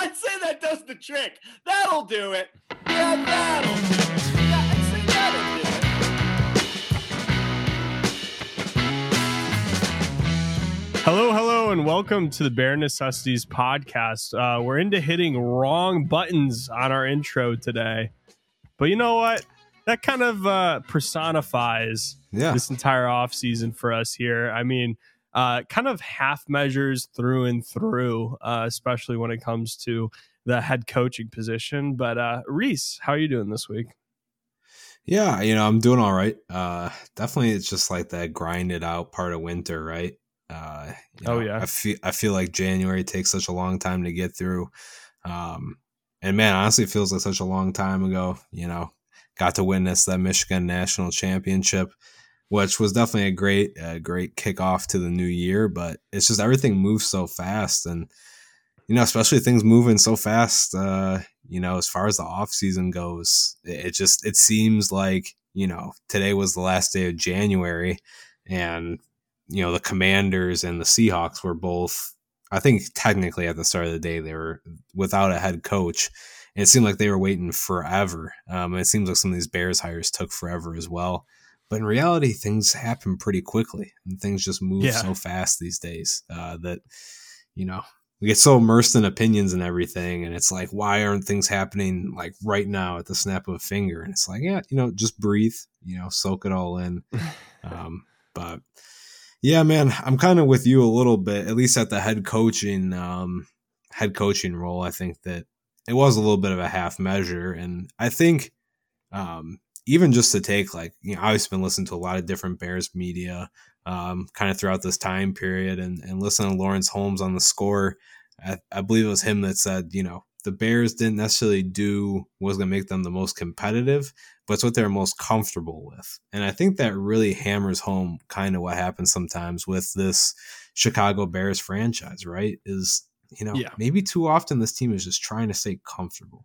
I'd say that does the trick. That'll do it. Yeah, that'll do it. Yeah, I'd say that'll do it. Hello, hello, and welcome to the Bare Necessities podcast. Uh, we're into hitting wrong buttons on our intro today, but you know what? That kind of uh, personifies Yeah. this entire off season for us here. I mean, uh, kind of half measures through and through, uh, especially when it comes to the head coaching position. But uh, Reese, how are you doing this week? Yeah, you know, I'm doing all right. Uh definitely it's just like that grinded out part of winter, right? Uh you Oh, yeah. I feel I feel like January takes such a long time to get through. Um and man, honestly it feels like such a long time ago, you know. Got to witness that Michigan National Championship, which was definitely a great a great kickoff to the new year, but it's just everything moves so fast and you know, especially things moving so fast, uh, you know, as far as the off season goes, it, it just it seems like, you know, today was the last day of January and you know, the Commanders and the Seahawks were both I think technically at the start of the day they were without a head coach. And it seemed like they were waiting forever. Um, and it seems like some of these Bears hires took forever as well. But in reality, things happen pretty quickly, and things just move Yeah. so fast these days uh, that you know we get so immersed in opinions and everything and it's like why aren't things happening like right now at the snap of a finger and it's like yeah you know just breathe you know soak it all in um, but yeah man i'm kind of with you a little bit at least at the head coaching um, head coaching role i think that it was a little bit of a half measure and i think um, even just to take like you know i've been listening to a lot of different bears media um, kind of throughout this time period and, and listen to Lawrence Holmes on the score. I, I believe it was him that said, you know, the Bears didn't necessarily do what was going to make them the most competitive, but it's what they're most comfortable with. And I think that really hammers home kind of what happens sometimes with this Chicago Bears franchise, right? Is, you know, Yeah. maybe too often this team is just trying to stay comfortable.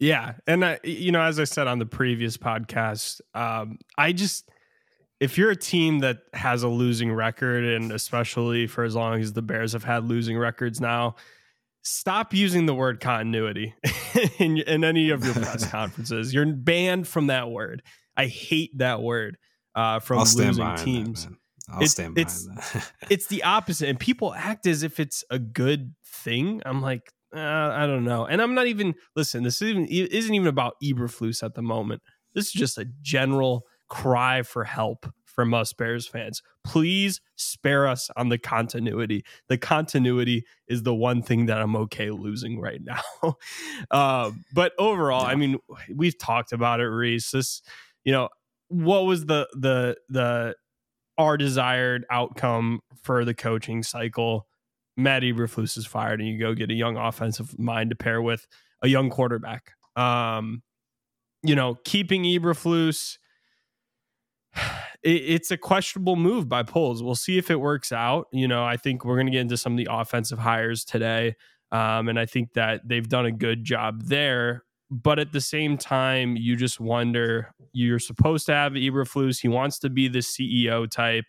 Yeah, and I, you know, as I said on the previous podcast, um, I just if you're a team that has a losing record, and especially for as long as the Bears have had losing records now, stop using the word continuity in, in any of your press conferences. You're banned from that word. I hate that word uh, from losing teams. that. I'll It- stand it's- that. it's the opposite and people act as if it's a good thing i'm like uh, i don't know and i'm not even listen this isn't, isn't even about eberflus at the moment. This is just a general cry for help from us bears fans. Please spare us on the continuity. The continuity is the one thing that i'm okay losing right now. Um, but overall i mean we've talked about it reese. This you know what was the the the our desired outcome for the coaching cycle. Matt Eberflus is fired, and you go get a young offensive mind to pair with a young quarterback. Um, you know, keeping Eberflus, it, it's a questionable move by Poles. We'll see if it works out. You know, I think we're going to get into some of the offensive hires today, um, and I think that they've done a good job there. But at the same time, you just wonder you're supposed to have Eberflus. He wants to be the CEO type.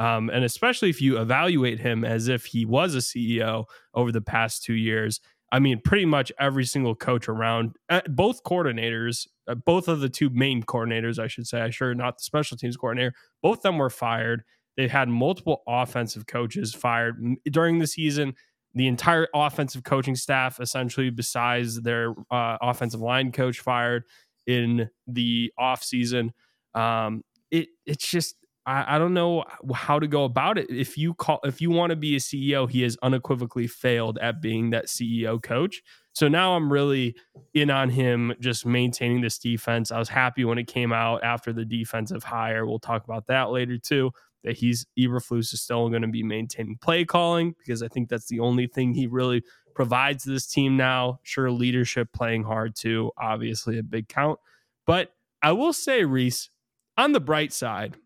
Um, and especially if you evaluate him as if he was a CEO over the past two years, I mean, pretty much every single coach around, uh, both coordinators, uh, both of the two main coordinators, I should say, I sure not the special teams coordinator, both of them were fired. They had multiple offensive coaches fired during the season. The entire offensive coaching staff, essentially, besides their uh, offensive line coach, fired in the offseason. Um, it it's just I, I don't know how to go about it. If you call if you want to be a CEO, he has unequivocally failed at being that CEO coach. So now I'm really in on him just maintaining this defense. I was happy when it came out after the defensive hire. We'll talk about that later too. That he's Eberflus is still going to be maintaining play calling because I think that's the only thing he really provides this team now. Sure, leadership playing hard too, obviously a big count. But I will say, Reese, on the bright side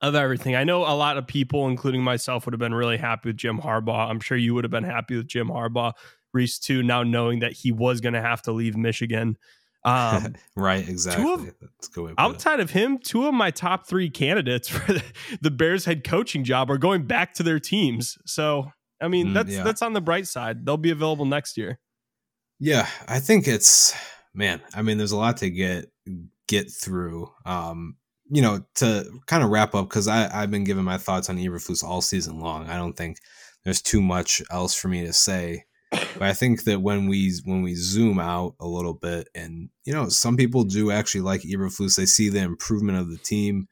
of everything, I know a lot of people, including myself, would have been really happy with Jim Harbaugh. I'm sure you would have been happy with Jim Harbaugh, Reese, too, now knowing that he was going to have to leave Michigan. Um, right, exactly. of- That's a good way to it. outside of him, two of my top three candidates for the, the Bears head coaching job are going back to their teams. So, I mean, Mm, that's yeah. that's on the bright side. They'll be available next year. Yeah, I think it's man. I mean, there's a lot to get get through. Um, you know, to kind of wrap up because I've been giving my thoughts on Eberflus all season long. I don't think there's too much else for me to say. But I think that when we when we zoom out a little bit, and you know, some people do actually like Eberflus. They see the improvement of the team,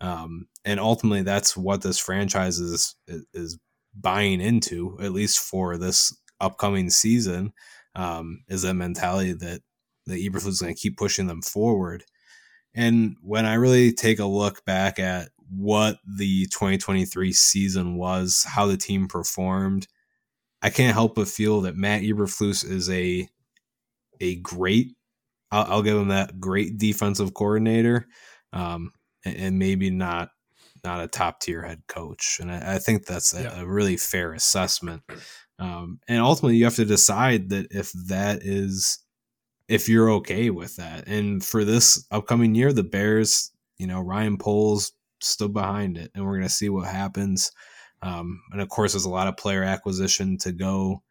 um, and ultimately, that's what this franchise is is buying into, at least for this upcoming season. Um, is that mentality that the Eberflus is going to keep pushing them forward. And when I really take a look back at what the 2023 season was, how the team performed, I can't help but feel that Matt Eberflus is a a great. I'll, I'll give him that great defensive coordinator, um, and, and, maybe not not a top tier head coach. And I, I think that's a, yeah. a, really fair assessment. Um, and ultimately, you have to decide that if that is if you're okay with that. And for this upcoming year, the Bears, you know, Ryan Poles stood behind it, and we're going to see what happens. Um, and of course, there's a lot of player acquisition to go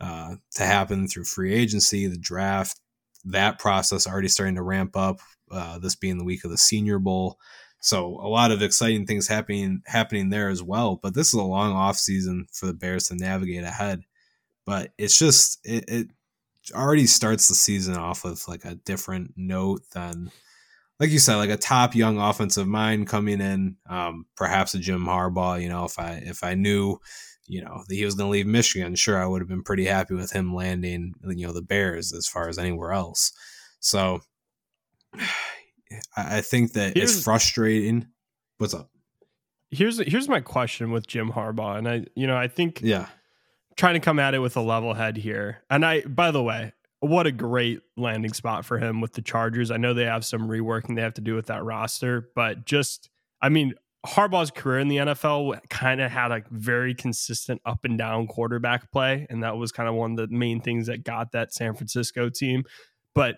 uh, to happen through free agency, the draft. That process already starting to ramp up. Uh, this being the week of the Senior Bowl, so a lot of exciting things happening happening there as well. But this is a long off season for the Bears to navigate ahead. But it's just it, it already starts the season off with like a different note than like you said, like a top young offensive mind coming in, um, perhaps a Jim Harbaugh. You know, if I if I knew, you know, that he was going to leave Michigan, sure, I would have been pretty happy with him landing, you know, the Bears as far as anywhere else. So, I think that here's, it's frustrating. What's up? Here's here's my question with Jim Harbaugh, and I, you know, I think yeah, trying to come at it with a level head here. And I, by the way, what a great landing spot for him with the Chargers. I know they have some reworking they have to do with that roster, but just, I mean, Harbaugh's career in the NFL kind of had a very consistent up and down quarterback play. And that was kind of one of the main things that got that San Francisco team. But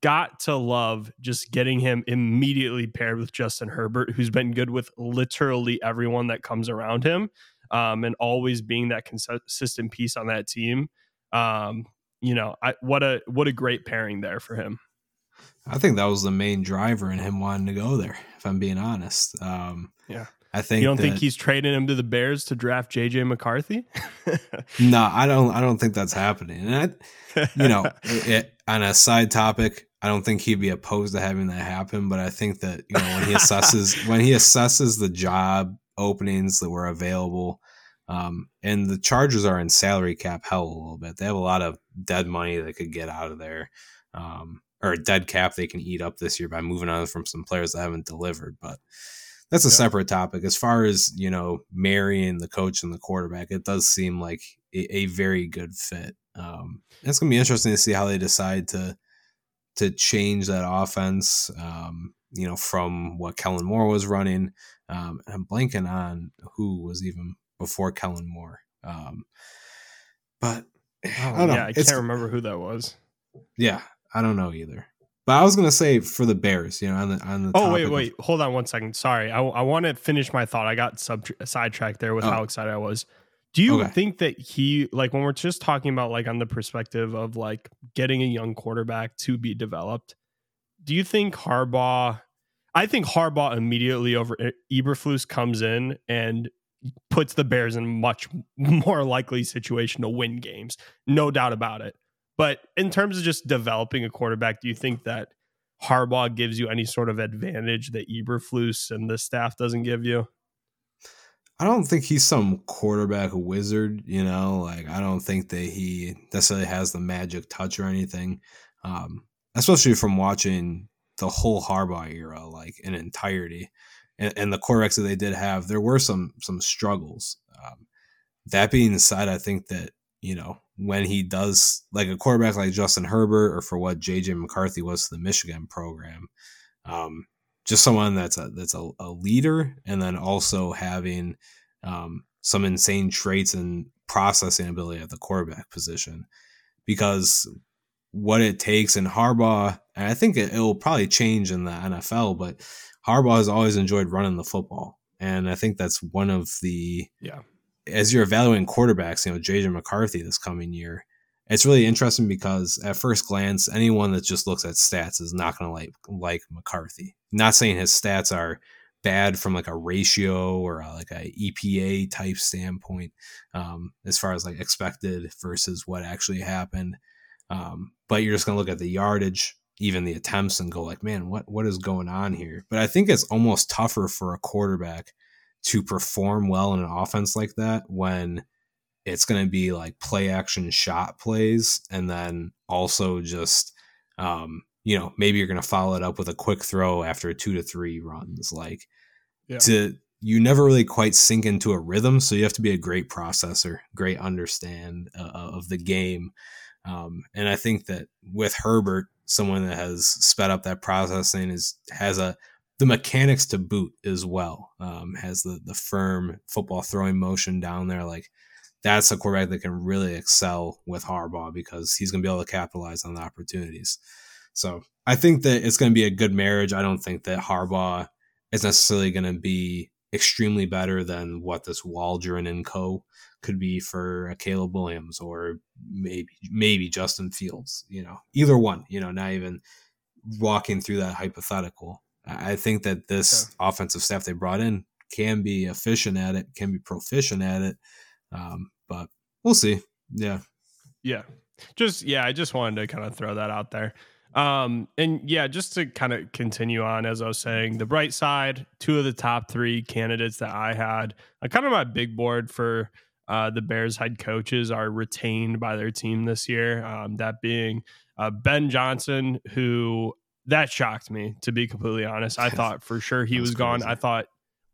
got to love just getting him immediately paired with Justin Herbert, who's been good with literally everyone that comes around him um, and always being that consistent piece on that team. Um, you know, I, what a what a great pairing there for him. I think that was the main driver in him wanting to go there. If I'm being honest, um, yeah. I think you don't that, think he's trading him to the Bears to draft JJ McCarthy. no, I don't. I don't think that's happening. And I, you know, it, it, on a side topic, I don't think he'd be opposed to having that happen. But I think that you know when he assesses when he assesses the job openings that were available. Um, and the Chargers are in salary cap hell a little bit. They have a lot of dead money they could get out of there, um, or dead cap they can eat up this year by moving on from some players that haven't delivered. But that's a yeah. separate topic. As far as you know, marrying the coach and the quarterback, it does seem like a, a very good fit. Um, it's going to be interesting to see how they decide to to change that offense. Um, you know, from what Kellen Moore was running. Um, and I'm blanking on who was even before Kellen Moore. Um, but oh, I don't yeah. I it's, can't remember who that was. Yeah, I don't know either. But I was gonna say for the Bears, you know, on the on the. Oh wait, wait, of, hold on one second. Sorry, I I want to finish my thought. I got sub sidetracked there with oh. how excited I was. Do you okay. think that he like when we're just talking about like on the perspective of like getting a young quarterback to be developed? Do you think Harbaugh I think Harbaugh immediately over Eberflus comes in and puts the Bears in much more likely situation to win games, no doubt about it. But in terms of just developing a quarterback, do you think that Harbaugh gives you any sort of advantage that Eberflus and the staff doesn't give you? I don't think he's some quarterback wizard, you know. Like I don't think that he necessarily has the magic touch or anything. Um, especially from watching the whole Harbaugh era, like in entirety, and, and the quarterbacks that they did have, there were some some struggles. Um, that being said, I think that you know when he does like a quarterback like Justin Herbert, or for what JJ McCarthy was to the Michigan program, um, just someone that's a that's a, a leader, and then also having um, some insane traits and processing ability at the quarterback position, because what it takes. And Harbaugh, and I think it, it will probably change in the NFL, but Harbaugh has always enjoyed running the football. And I think that's one of the yeah. As you're evaluating quarterbacks, you know, JJ McCarthy this coming year, it's really interesting because at first glance, anyone that just looks at stats is not going to like like McCarthy. Not saying his stats are bad from like a ratio or a, like a EPA type standpoint, um, as far as like expected versus what actually happened. Um, but you're just going to look at the yardage, even the attempts, and go like, man, what what is going on here? But I think it's almost tougher for a quarterback to perform well in an offense like that when it's going to be like play action shot plays and then also just um, you know maybe you're going to follow it up with a quick throw after two to three runs like yeah. to you never really quite sink into a rhythm so you have to be a great processor great understand uh, of the game um, and i think that with herbert someone that has sped up that processing is has a the mechanics to boot as well um, has the the firm football throwing motion down there like that's a quarterback that can really excel with Harbaugh because he's going to be able to capitalize on the opportunities. So I think that it's going to be a good marriage. I don't think that Harbaugh is necessarily going to be extremely better than what this Waldron and Co could be for a Caleb Williams or maybe maybe Justin Fields. You know, either one. You know, not even walking through that hypothetical. I think that this yeah. offensive staff they brought in can be efficient at it, can be proficient at it, um, but we'll see. Yeah. Yeah. Just, yeah, I just wanted to kind of throw that out there. Um, and yeah, just to kind of continue on, as I was saying, the bright side, two of the top three candidates that I had, uh, kind of my big board for uh, the Bears head coaches are retained by their team this year. Um, that being uh, Ben Johnson, who that shocked me to be completely honest. I thought for sure he was gone. I thought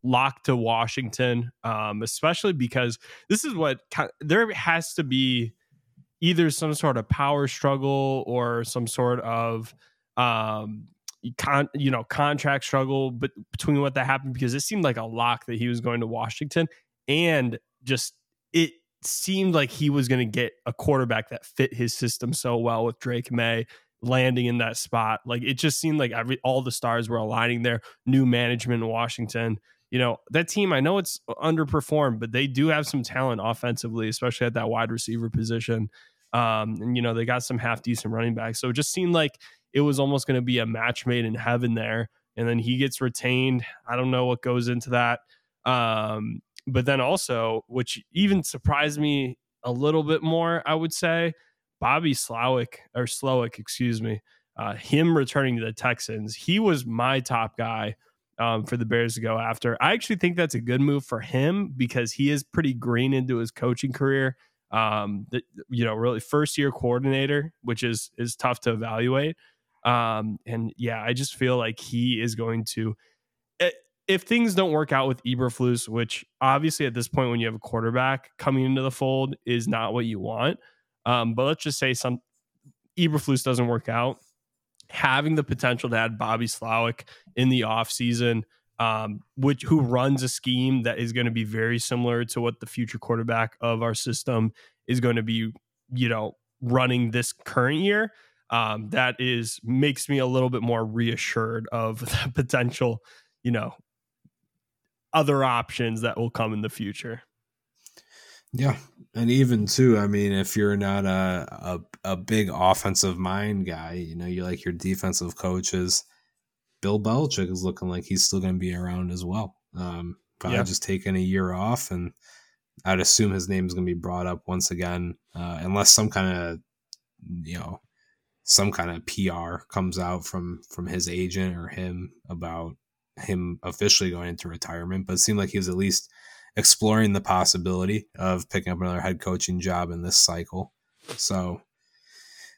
locked to Washington, um, especially because this is what there has to be either some sort of power struggle or some sort of um, con, you know contract struggle but between what that happened because it seemed like a lock that he was going to Washington and just it seemed like he was going to get a quarterback that fit his system so well with Drake Maye landing in that spot like it just seemed like every all the stars were aligning there new management in Washington you know, that team, I know it's underperformed, but they do have some talent offensively, especially at that wide receiver position. Um, and, you know, they got some half decent running backs. So it just seemed like it was almost going to be a match made in heaven there. And then he gets retained. I don't know what goes into that. Um, but then also, which even surprised me a little bit more, I would say, Bobby Slowik or Slowik, excuse me, uh, him returning to the Texans. He was my top guy um, for the Bears to go after. I actually think that's a good move for him because he is pretty green into his coaching career. Um, the, you know, really first year coordinator, which is is tough to evaluate. Um, and yeah, I just feel like he is going to. If things don't work out with Eberflus, which obviously at this point when you have a quarterback coming into the fold is not what you want, um, but let's just say some Eberflus doesn't work out, having the potential to add Bobby Slowik in the offseason, um, which who runs a scheme that is going to be very similar to what the future quarterback of our system is going to be, you know, running this current year. Um, that is makes me a little bit more reassured of the potential, you know, other options that will come in the future. Yeah, and even too, I mean, if you're not a, a a big offensive mind guy, you know, you like your defensive coaches. Bill Belichick is looking like he's still going to be around as well. Um, probably yeah. just taking a year off, and I'd assume his name is going to be brought up once again, uh, unless some kind of, you know, some kind of PR comes out from from his agent or him about him officially going into retirement. But it seemed like he was at least exploring the possibility of picking up another head coaching job in this cycle. So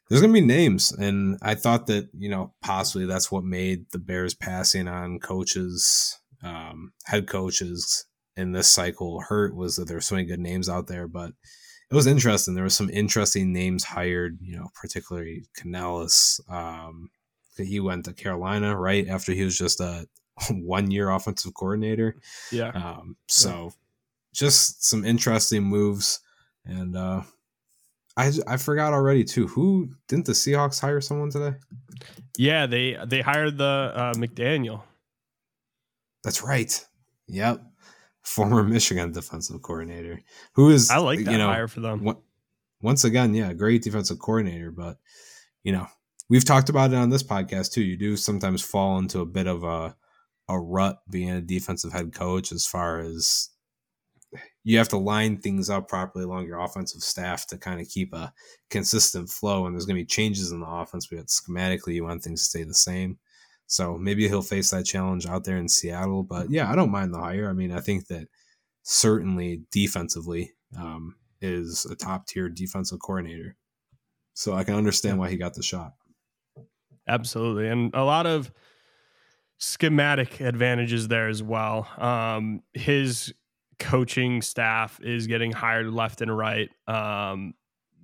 there's going to be names. And I thought that, you know, possibly that's what made the Bears passing on coaches, um, head coaches in this cycle hurt was that there were so many good names out there. But it was interesting. There were some interesting names hired, you know, particularly Canales. Um, he went to Carolina right after he was just a one year offensive coordinator. Yeah. Um, so just some interesting moves. And uh, I I forgot already too. Who didn't the Seahawks hire someone today? Yeah, they they hired the uh, Macdonald. That's right. Yep, former Michigan defensive coordinator who is I like that you know, hire for them. One, once again, yeah, great defensive coordinator, but you know, we've talked about it on this podcast too. You do sometimes fall into a bit of a a rut being a defensive head coach as far as you have to line things up properly along your offensive staff to kind of keep a consistent flow. And there's going to be changes in the offense, but schematically, you want things to stay the same. So maybe he'll face that challenge out there in Seattle. But yeah, I don't mind the hire. I mean, I think that certainly defensively um, is a top tier defensive coordinator. So I can understand why he got the shot. Absolutely. And a lot of schematic advantages there as well. Um, his coaching staff is getting hired left and right. Um,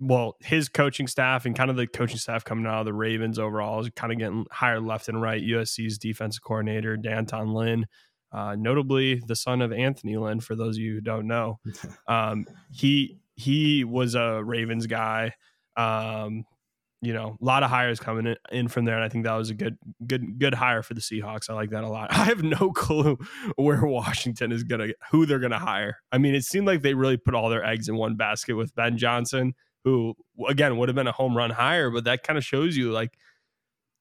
well, his coaching staff and kind of the coaching staff coming out of the Ravens overall is kind of getting hired left and right. USC's defensive coordinator, D'Anton Lynn, uh, notably the son of Anthony Lynn, for those of you who don't know. Um, he he was a Ravens guy. Um, you know, a lot of hires coming in, from there, and I think that was a good, good, good hire for the Seahawks. I like that a lot. I have no clue where Washington is gonna, who they're gonna hire. I mean, it seemed like they really put all their eggs in one basket with Ben Johnson, who again would have been a home run hire, but that kind of shows you like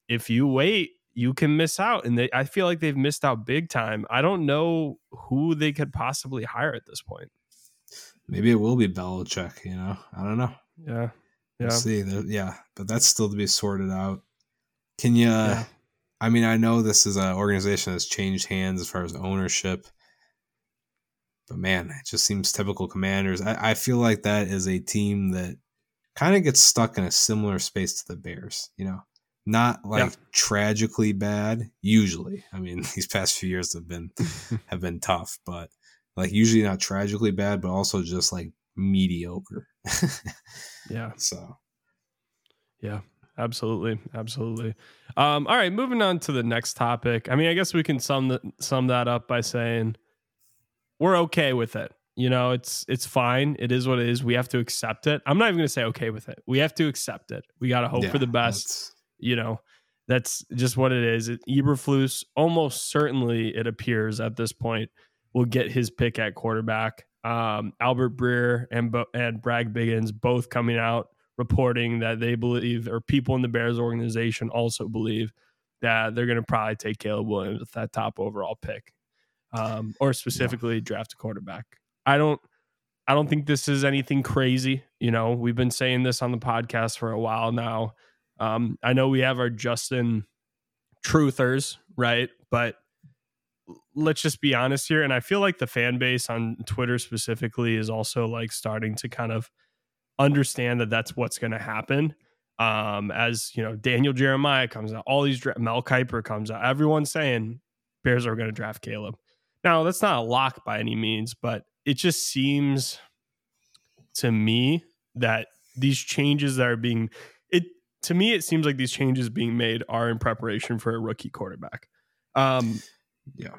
if you wait, you can miss out, and they, I feel like they've missed out big time. I don't know who they could possibly hire at this point. Maybe it will be Belichick. You know, I don't know. Yeah. Yeah. We'll see. Yeah, but that's still to be sorted out. Can you? Yeah. I mean, I know this is an organization that's changed hands as far as ownership, but man, it just seems typical Commanders. I, I feel like that is a team that kind of gets stuck in a similar space to the Bears. You know, not like yeah. tragically bad. Usually, I mean, these past few years have been have been tough, but like usually not tragically bad, but also just like mediocre. yeah. So. Yeah. Absolutely, absolutely. Um, all right, moving on to the next topic. I mean, I guess we can sum the, sum that up by saying we're okay with it. You know, it's it's fine. It is what it is. We have to accept it. I'm not even going to say okay with it. We have to accept it. We got to hope yeah, for the best. You know, that's just what it is. It, Eberflus almost certainly it appears at this point will get his pick at quarterback. Um, Albert Breer and and Brad Biggins both coming out reporting that they believe, or people in the Bears organization also believe that they're going to probably take Caleb Williams with that top overall pick, um, or specifically yeah. draft a quarterback. I don't. I don't think this is anything crazy. You know, we've been saying this on the podcast for a while now. Um, I know we have our Justin truthers, right? But let's just be honest here. And I feel like the fan base on Twitter specifically is also like starting to kind of understand that that's what's going to happen. Um, as you know, Daniel Jeremiah comes out, all these dra- Mel Kiper comes out, everyone's saying Bears are going to draft Caleb. Now, that's not a lock by any means, but it just seems to me that these changes that are being it to me it seems like these changes being made are in preparation for a rookie quarterback. Um, yeah.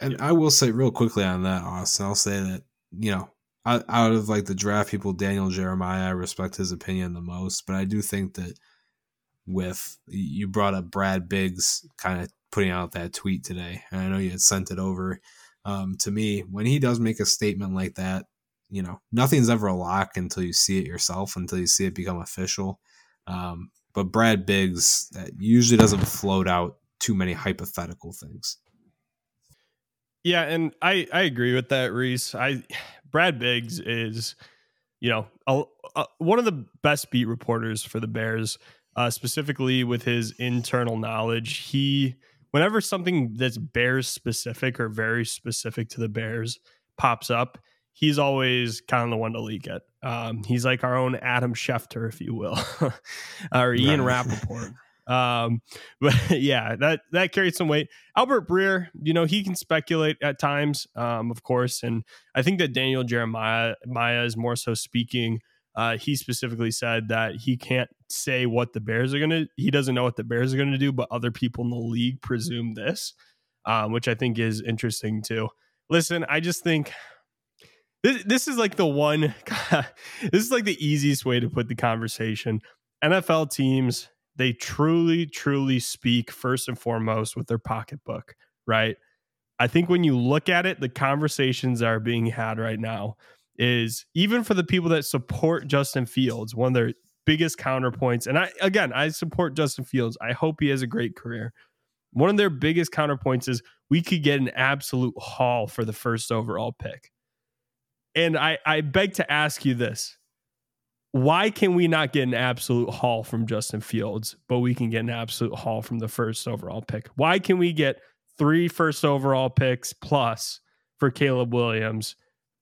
And. I will say real quickly on that, Austin, I'll say that, you know, out of like the draft people, Daniel Jeremiah, I respect his opinion the most, but I do think that with you brought up Brad Biggs kind of putting out that tweet today, and I know you had sent it over um, to me. When he does make a statement like that, you know, nothing's ever a lock until you see it yourself, until you see it become official. Um, but Brad Biggs that usually doesn't float out too many hypothetical things. Yeah, and I I agree with that, Reese. I Brad Biggs is, you know, a, a, one of the best beat reporters for the Bears, uh, specifically with his internal knowledge. He whenever something that's Bears specific or very specific to the Bears pops up, he's always kind of the one to leak it. Um, he's like our own Adam Schefter, if you will, or Ian right. Um, but yeah, that that carried some weight. Albert Breer, you know, he can speculate at times, um, of course, and I think that Daniel Jeremiah Maya is more so speaking. Uh, he specifically said that he can't say what the Bears are going to. He doesn't know what the Bears are going to do, but other people in the league presume this, um, which I think is interesting too. Listen, I just think this this is like the one. this is like the easiest way to put the conversation. NFL teams they truly, truly speak first and foremost with their pocketbook, right? I think when you look at it, the conversations that are being had right now is even for the people that support Justin Fields, one of their biggest counterpoints, and I again I support Justin Fields. I hope he has a great career. One of their biggest counterpoints is we could get an absolute haul for the first overall pick. And I, I beg to ask you this. Why can we not get an absolute haul from Justin Fields, but we can get an absolute haul from the first overall pick? Why can we get three first overall picks plus for Caleb Williams,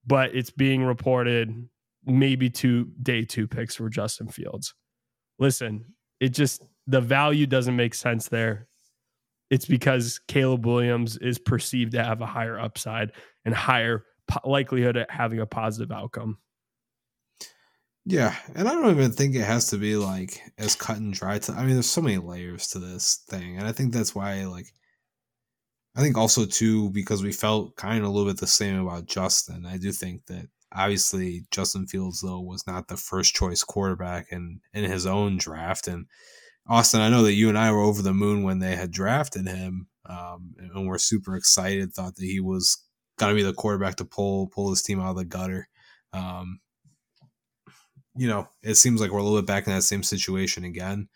but it's being reported maybe two day two picks for Justin Fields? Listen, it just the value doesn't make sense there it's because Caleb Williams is perceived to have a higher upside and higher po- likelihood of having a positive outcome. Yeah, and I don't even think it has to be like as cut and dry. To I mean, there's so many layers to this thing, and I think that's why like I think also too because we felt kind of a little bit the same about Justin. I do think that obviously Justin Fields though was not the first choice quarterback in in his own draft, and Austin, I know that you and I were over the moon when they had drafted him, um, and we're super excited. Thought that he was to be the quarterback to pull pull his team out of the gutter. Um, you know, it seems like we're a little bit back in that same situation again.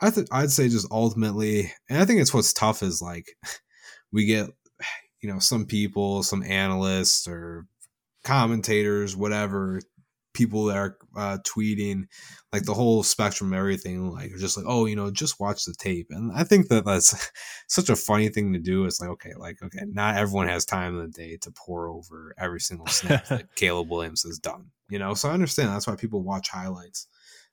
I th- I'd say just ultimately, and I think it's what's tough is like we get, you know, some people, some analysts or commentators, whatever, people that are uh, tweeting like the whole spectrum of everything like just like oh you know just watch the tape. And i think that that's such a funny thing to do. It's like okay like okay not everyone has time in the day to pour over every single snap that caleb williams has done you know so i understand that's why people watch highlights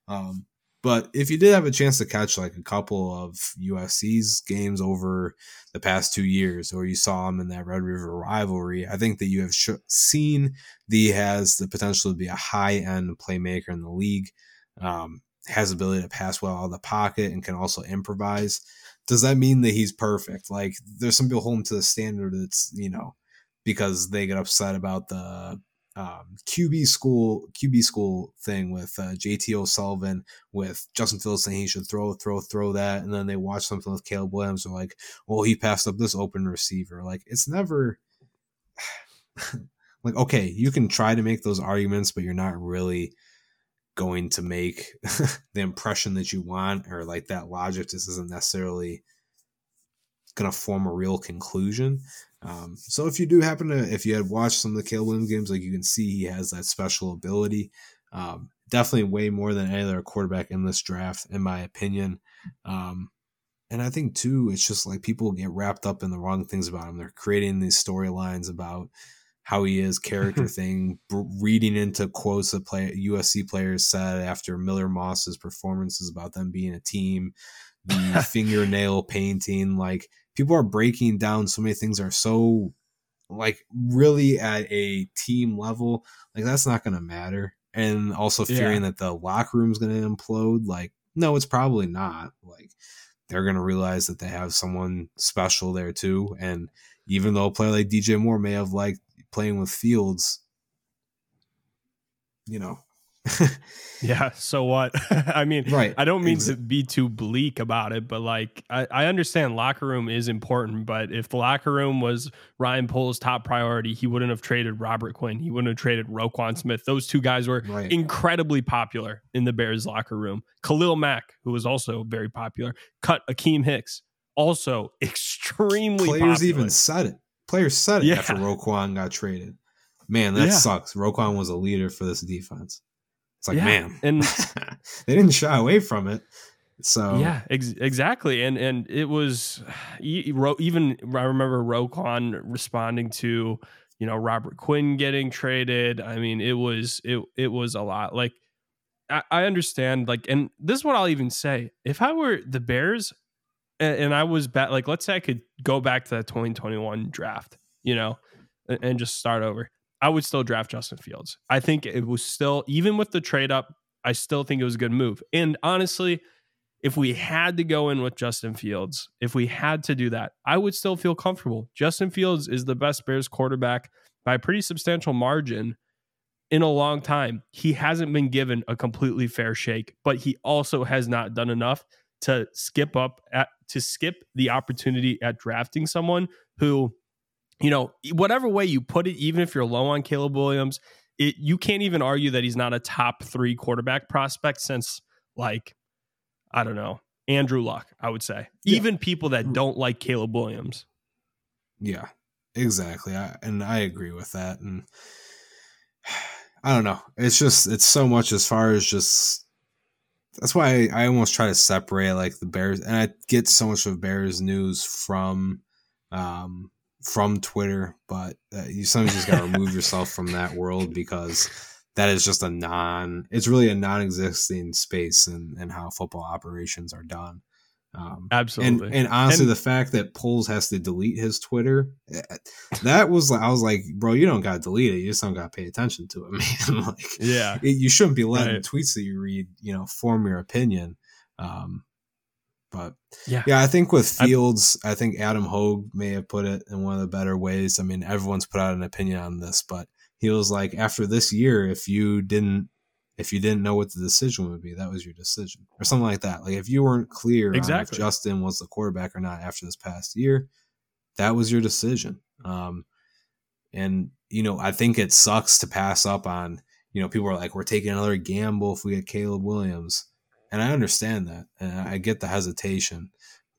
um, but if you did have a chance to catch like a couple of USC's games over the past two years, or you saw him in that Red River rivalry, I think that you have sh- seen that he has the potential to be a high end playmaker in the league. Um, has ability to pass well out of the pocket and can also improvise. Does that mean that he's perfect? Like there's some people hold him to the standard that's, you know, because they get upset about the um, QB school QB school thing with uh, JT O'Sullivan with Justin Fields saying he should throw throw throw that, and then they watch something with Caleb Williams. They're like, well, he passed up this open receiver. Like it's never like okay, you can try to make those arguments, but you're not really going to make the impression that you want, or like that logic just isn't necessarily going to form a real conclusion. Um, so if you do happen to, if you had watched some of the Caleb Williams games, like you can see he has that special ability. Um, definitely way more than any other quarterback in this draft, in my opinion. Um, and I think too, it's just like people get wrapped up in the wrong things about him. They're creating these storylines about how he is, character thing, reading into quotes that play USC players said after Miller Moss's performances about them being a team, the fingernail painting, like people are breaking down so many things are so like really at a team level like that's not going to matter. And also fearing yeah. that the locker room's going to implode like no it's probably not. Like they're going to realize that they have someone special there too. And even though a player like DJ Moore may have liked playing with Fields you know yeah. So what? I mean, right. I don't mean to be too bleak about it, but like, I, I understand locker room is important, but if the locker room was Ryan Poles' top priority, he wouldn't have traded Robert Quinn. He wouldn't have traded Roquan Smith. Those two guys were right. incredibly popular in the Bears locker room. Khalil Mack, who was also very popular, cut Akiem Hicks, also extremely Players popular. even said it. Players said it yeah. after Roquan got traded. Man, that yeah. sucks. Roquan was a leader for this defense. It's like, yeah. man, and they didn't shy away from it. So yeah, ex- exactly, and and it was even I remember Roquan responding to you know Robert Quinn getting traded. I mean, it was it it was a lot. Like I, I understand, like, and this is what I'll even say: if I were the Bears, and, and I was bet, like, let's say I could go back to that 2021 draft, you know, and, and just start over. I would still draft Justin Fields. I think it was still, even with the trade up, I still think it was a good move. And honestly, if we had to go in with Justin Fields, if we had to do that, I would still feel comfortable. Justin Fields is the best Bears quarterback by a pretty substantial margin in a long time. He hasn't been given a completely fair shake, but he also has not done enough to skip up at to skip the opportunity at drafting someone who you know, whatever way you put it, even if you're low on Caleb Williams, it, you can't even argue that he's not a top three quarterback prospect since like I don't know Andrew Luck. I would say Yeah. even people that don't like Caleb Williams. Yeah, exactly. I, and I agree with that. And I don't know. It's just it's so much as far as just that's why I, I almost try to separate like the Bears, and I get so much of Bears news from um from Twitter, but uh, you sometimes just got to remove yourself from that world because that is just a non. It's really a non-existing space in in how football operations are done. Um, Absolutely. and, and honestly, And- the fact that Poles has to delete his Twitter, eh, that was like, I was like, bro, you don't got to delete it. You just don't got to pay attention to it, man. like, yeah. it, you shouldn't be letting Right. tweets that you read, you know, form your opinion. Um, but Yeah. yeah, I think with Fields, I think Adam Hoge may have put it in one of the better ways. I mean, everyone's put out an opinion on this, but he was like, after this year, if you didn't, if you didn't know what the decision would be, that was your decision, or something like that. Like if you weren't clear Exactly. if Justin was the quarterback or not after this past year, that was your decision. Um, and you know, I think it sucks to pass up on. You know, people are like, we're taking another gamble if we get Caleb Williams, and I understand that, and I get the hesitation.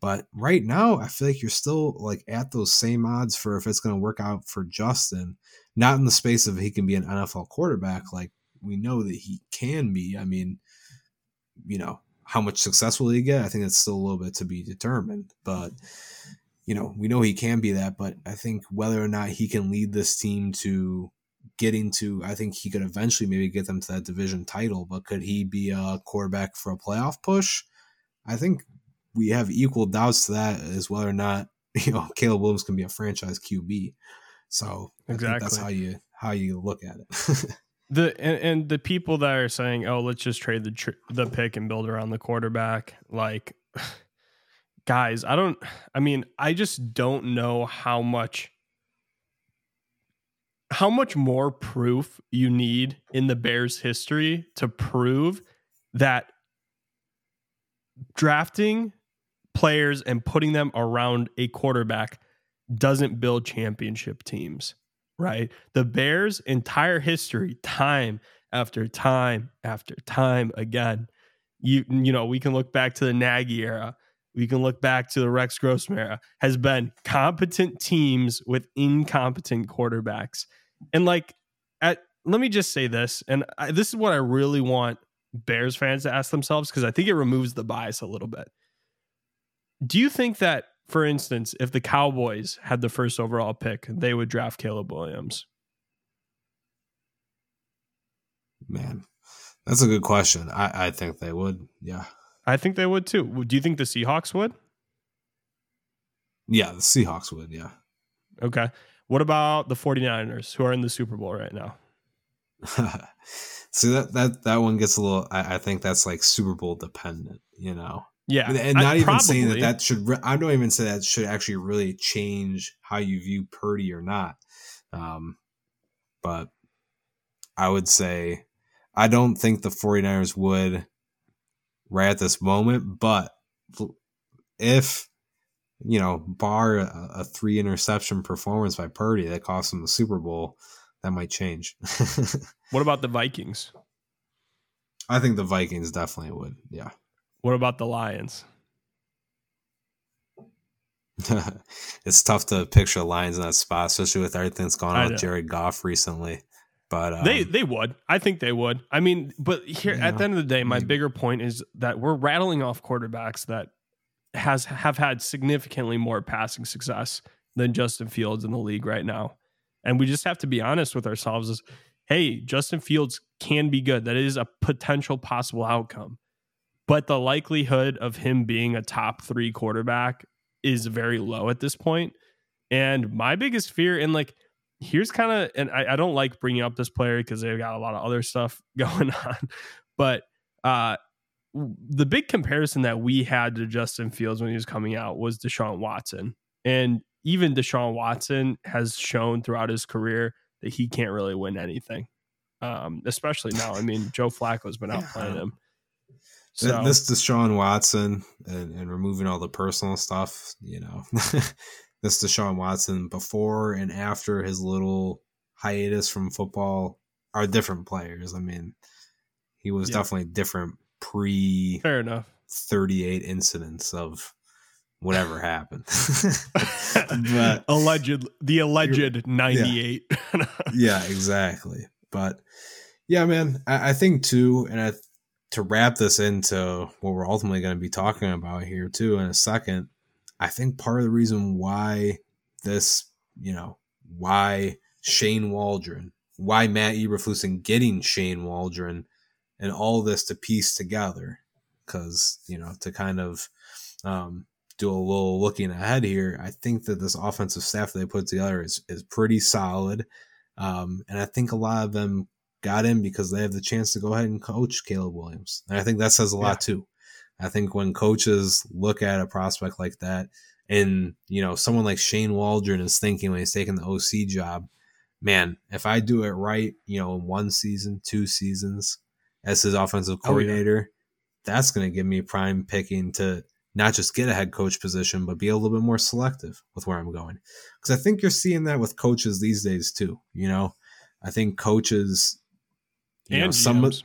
But right now, I feel like you're still like at those same odds for if it's going to work out for Justin. Not in the space of he can be an NFL quarterback, like we know that he can be. I mean, you know, how much success will he get? I think it's still a little bit to be determined. But you know, we know he can be that. But I think whether or not he can lead this team to getting to, I think he could eventually maybe get them to that division title. But could he be a quarterback for a playoff push? I think we have equal doubts to that as whether or not you know Caleb Williams can be a franchise QB. So think that's how you how you look at it. The and, and the people that are saying, "Oh, let's just trade the tr- the pick and build around the quarterback," like guys, I don't. I mean, I just don't know how much how much more proof you need in the Bears' history to prove that drafting players and putting them around a quarterback doesn't build championship teams, right? The Bears' entire history, time after time after time again. You you know, we can look back to the Nagy era. We can look back to the Rex Grossman era. Has been competent teams with incompetent quarterbacks. And like at let me just say this and I, this is what I really want Bears fans to ask themselves because I think it removes the bias a little bit. Do you think that, for instance, if the Cowboys had the first overall pick, they would draft Caleb Williams? Man, that's a good question. I, I think they would. Yeah. I think they would too. Do you think the Seahawks would? Yeah, the Seahawks would. Yeah. Okay. What about the 49ers who are in the Super Bowl right now? See that that that one gets a little. I, I think that's like Super Bowl dependent. You know, Yeah. and I- not even saying that that should. re- I don't even say that should actually really change how you view Purdy or not. Um, but I would say I don't think the 49ers would right at this moment. But if you know, bar a, a three interception performance by Purdy that cost him the Super Bowl, that might change. What about the Vikings? I think the Vikings definitely would. Yeah. What about the Lions? it's tough to picture Lions in that spot, especially with everything that's gone on with Jared Goff recently. But um, they they would. I think they would. I mean, but here Yeah, at the end of the day, my maybe. bigger point is that we're rattling off quarterbacks that has have had significantly more passing success than Justin Fields in the league right now. And we just have to be honest with ourselves is hey, Justin Fields can be good. That is a potential possible outcome. But the likelihood of him being a top 3 quarterback is very low at this point. And my biggest fear and like here's kind of and I, I don't like bringing up this player because they've got a lot of other stuff going on but uh the big comparison that we had to justin fields when he was coming out was deshaun watson. And even deshaun watson has shown throughout his career that he can't really win anything. Um especially now. I mean joe flacco's been out playing him. Th- so this Deshaun Watson and, and removing all the personal stuff, you know, this Deshaun Watson before and after his little hiatus from football are different players. I mean, he was Yeah. definitely different pre Fair enough. 38 incidents of whatever happened. but alleged the alleged 98 yeah, exactly. But yeah, man, I, I think too, and I, to wrap this into what we're ultimately going to be talking about here too in a second, I think part of the reason why this, you know, why Shane Waldron, why Matt Eberflus and getting Shane Waldron and all this to piece together, because, you know, to kind of um, do a little looking ahead here, I think that this offensive staff they put together is, is pretty solid. Um, and I think a lot of them got in because they have the chance to go ahead and coach Caleb Williams. And I think that says a lot too. I think when coaches look at a prospect like that, and you know, someone like Shane Waldron is thinking when he's taking the OC job, man, if I do it right, you know, in one season, two seasons as his offensive Oh, yeah. coordinator, that's going to give me prime picking to not just get a head coach position, but be a little bit more selective with where I'm going. Because I think you're seeing that with coaches these days too. You know, I think coaches, you know, and some, GMs.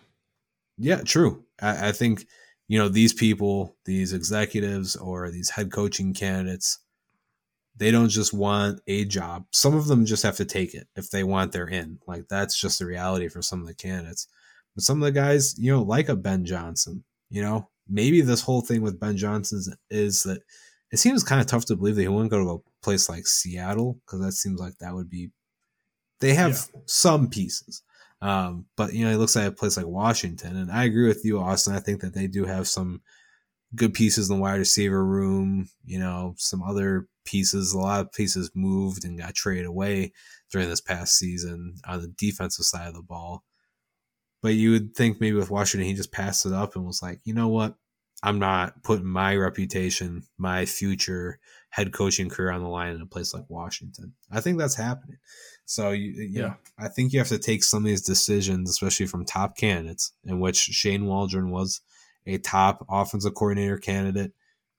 yeah, true. I, I think you know these people, these executives or these head coaching candidates, they don't just want a job. Some of them just have to take it if they want their in. Like that's just the reality for some of the candidates. But some of the guys, you know, like a Ben Johnson, you know, maybe this whole thing with Ben Johnson is that it seems kind of tough to believe that he wouldn't go to a place like Seattle because that seems like that would be. They have some pieces, um, but you know, it looks like a place like Washington, and I agree with you, Austin. I think that they do have some good pieces in the wide receiver room. You know, some other pieces. A lot of pieces moved and got traded away during this past season on the defensive side of the ball. But you would think maybe with Washington, he just passed it up and was like, you know what? I'm not putting my reputation, my future head coaching career on the line in a place like Washington. I think that's happening. So you, you Yeah. know, I think you have to take some of these decisions, especially from top candidates, in which Shane Waldron was a top offensive coordinator candidate.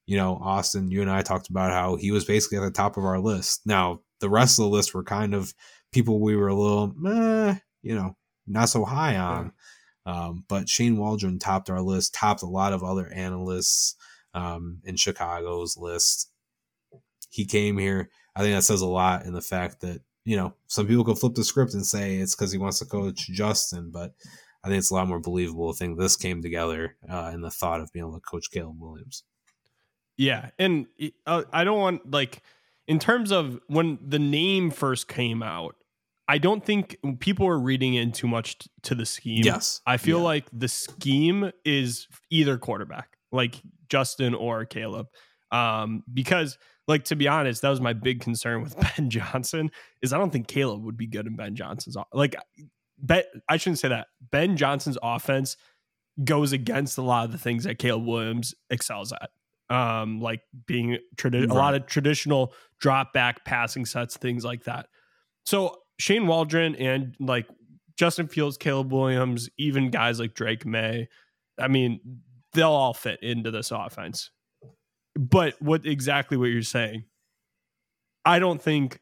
You know, Austin, you and I talked about how he was basically at the top of our list. Now, the rest of the list were kind of people we were a little, meh, you know, not so high on. Um, but Shane Waldron topped our list, topped a lot of other analysts um, in Chicago's list. He came here. I think that says a lot in the fact that, you know, some people could flip the script and say it's because he wants to coach Justin, but I think it's a lot more believable to think this came together uh, in the thought of being able to coach Caleb Williams. Yeah, and uh, I don't want like in terms of when the name first came out. I don't think people are reading in too much t- to the scheme. Yes. I feel Yeah. like the scheme is either quarterback, like Justin or Caleb. Um, because like to be honest, that was my big concern with Ben Johnson is I don't think Caleb would be good in Ben Johnson's like bet I shouldn't say that. Ben Johnson's offense goes against a lot of the things that Caleb Williams excels at. Um, like being tradi- a lot of traditional drop back passing sets, things like that. So Shane Waldron and like Justin Fields, Caleb Williams, even guys like Drake Maye, I mean, they'll all fit into this offense. But what exactly what you're saying? I don't think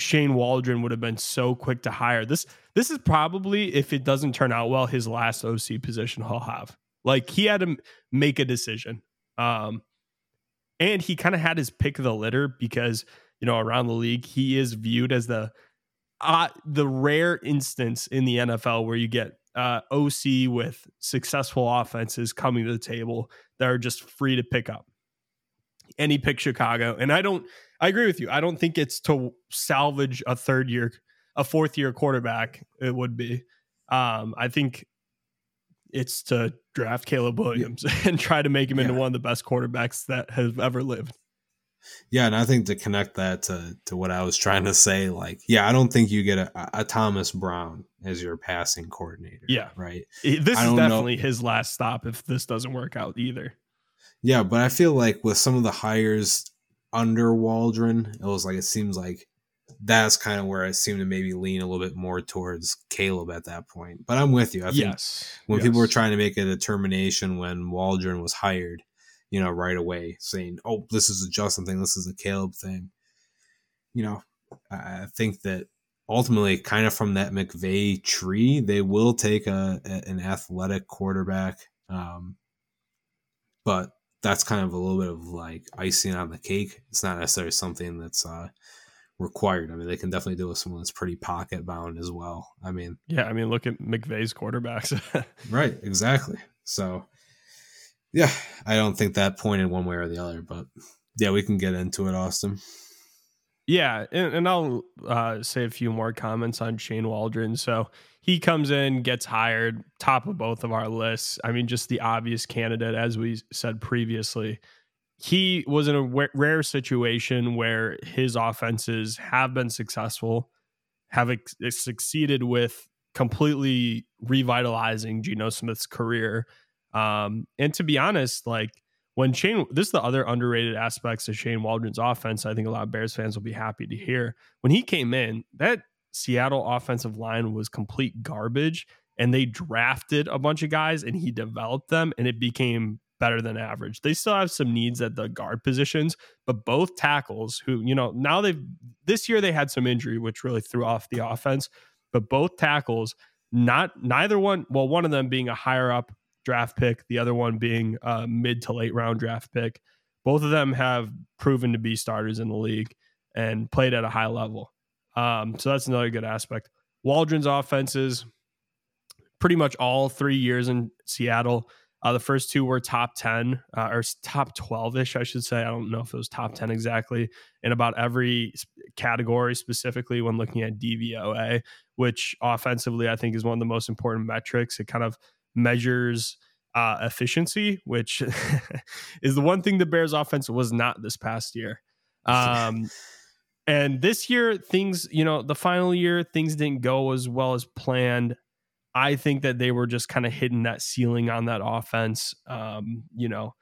Shane Waldron would have been so quick to hire. This this is probably if it doesn't turn out well, his last OC position he'll have. Like he had to make a decision. Um and he kind of had his pick of the litter because, you know, around the league, he is viewed as the uh, the rare instance in the NFL where you get uh, OC with successful offenses coming to the table that are just free to pick up. And he picked Chicago. And I don't, I agree with you. I don't think it's to salvage a third year, a fourth year quarterback. It would be. Um, I think it's to draft Caleb Williams and try to make him into one of the best quarterbacks that have ever lived. Yeah, and I think to connect that to to what I was trying to say, like, yeah, I don't think you get a, a Thomas Brown as your passing coordinator. Yeah. Right. This I is don't know- definitely his last stop if this doesn't work out either. Yeah, but I feel like with some of the hires under Waldron, it was like it seems like that's kind of where I seem to maybe lean a little bit more towards Caleb at that point. But I'm with you. I think yes. when people were trying to make a determination when Waldron was hired, you know, right away saying, "Oh, this is a Justin thing, this is a Caleb thing," you know, I think that ultimately, kind of from that McVay tree, they will take a, a an athletic quarterback. Um, but that's kind of a little bit of like icing on the cake. It's not necessarily something that's uh, required. I mean, they can definitely do with someone that's pretty pocket bound as well. I mean, yeah, I mean, look at McVay's quarterbacks. right, exactly. So, yeah, I don't think that pointed one way or the other, but yeah, we can get into it, Austin. Yeah, and, and I'll uh, say a few more comments on Shane Waldron. So he comes in, gets hired, top of both of our lists. I mean, just the obvious candidate, as we said previously. He was in a rare situation where his offenses have been successful, have ex- succeeded with completely revitalizing Geno Smith's career. Um, and to be honest, like when Shane, this is the other underrated aspects of Shane Waldron's offense. I think a lot of Bears fans will be happy to hear. When he came in, that Seattle offensive line was complete garbage, and they drafted a bunch of guys and he developed them, and it became better than average. They still have some needs at the guard positions, but both tackles, who, you know, now they've this year they had some injury, which really threw off the offense, but both tackles, not neither one, well, one of them being a higher up draft pick, the other one being a mid to late round draft pick. Both of them have proven to be starters in the league and played at a high level. Um, so that's another good aspect. Waldron's offenses, pretty much all three years in Seattle. Uh, the first two were top 10 uh, or top 12 ish, I should say. I don't know if it was top 10 exactly in about every category, specifically when looking at DVOA, which offensively I think is one of the most important metrics. It kind of measures uh, efficiency, which is the one thing the Bears offense was not this past year. Um, and this year, things, you know, the final year, things didn't go as well as planned. I think that they were just kind of hitting that ceiling on that offense. Um, you know,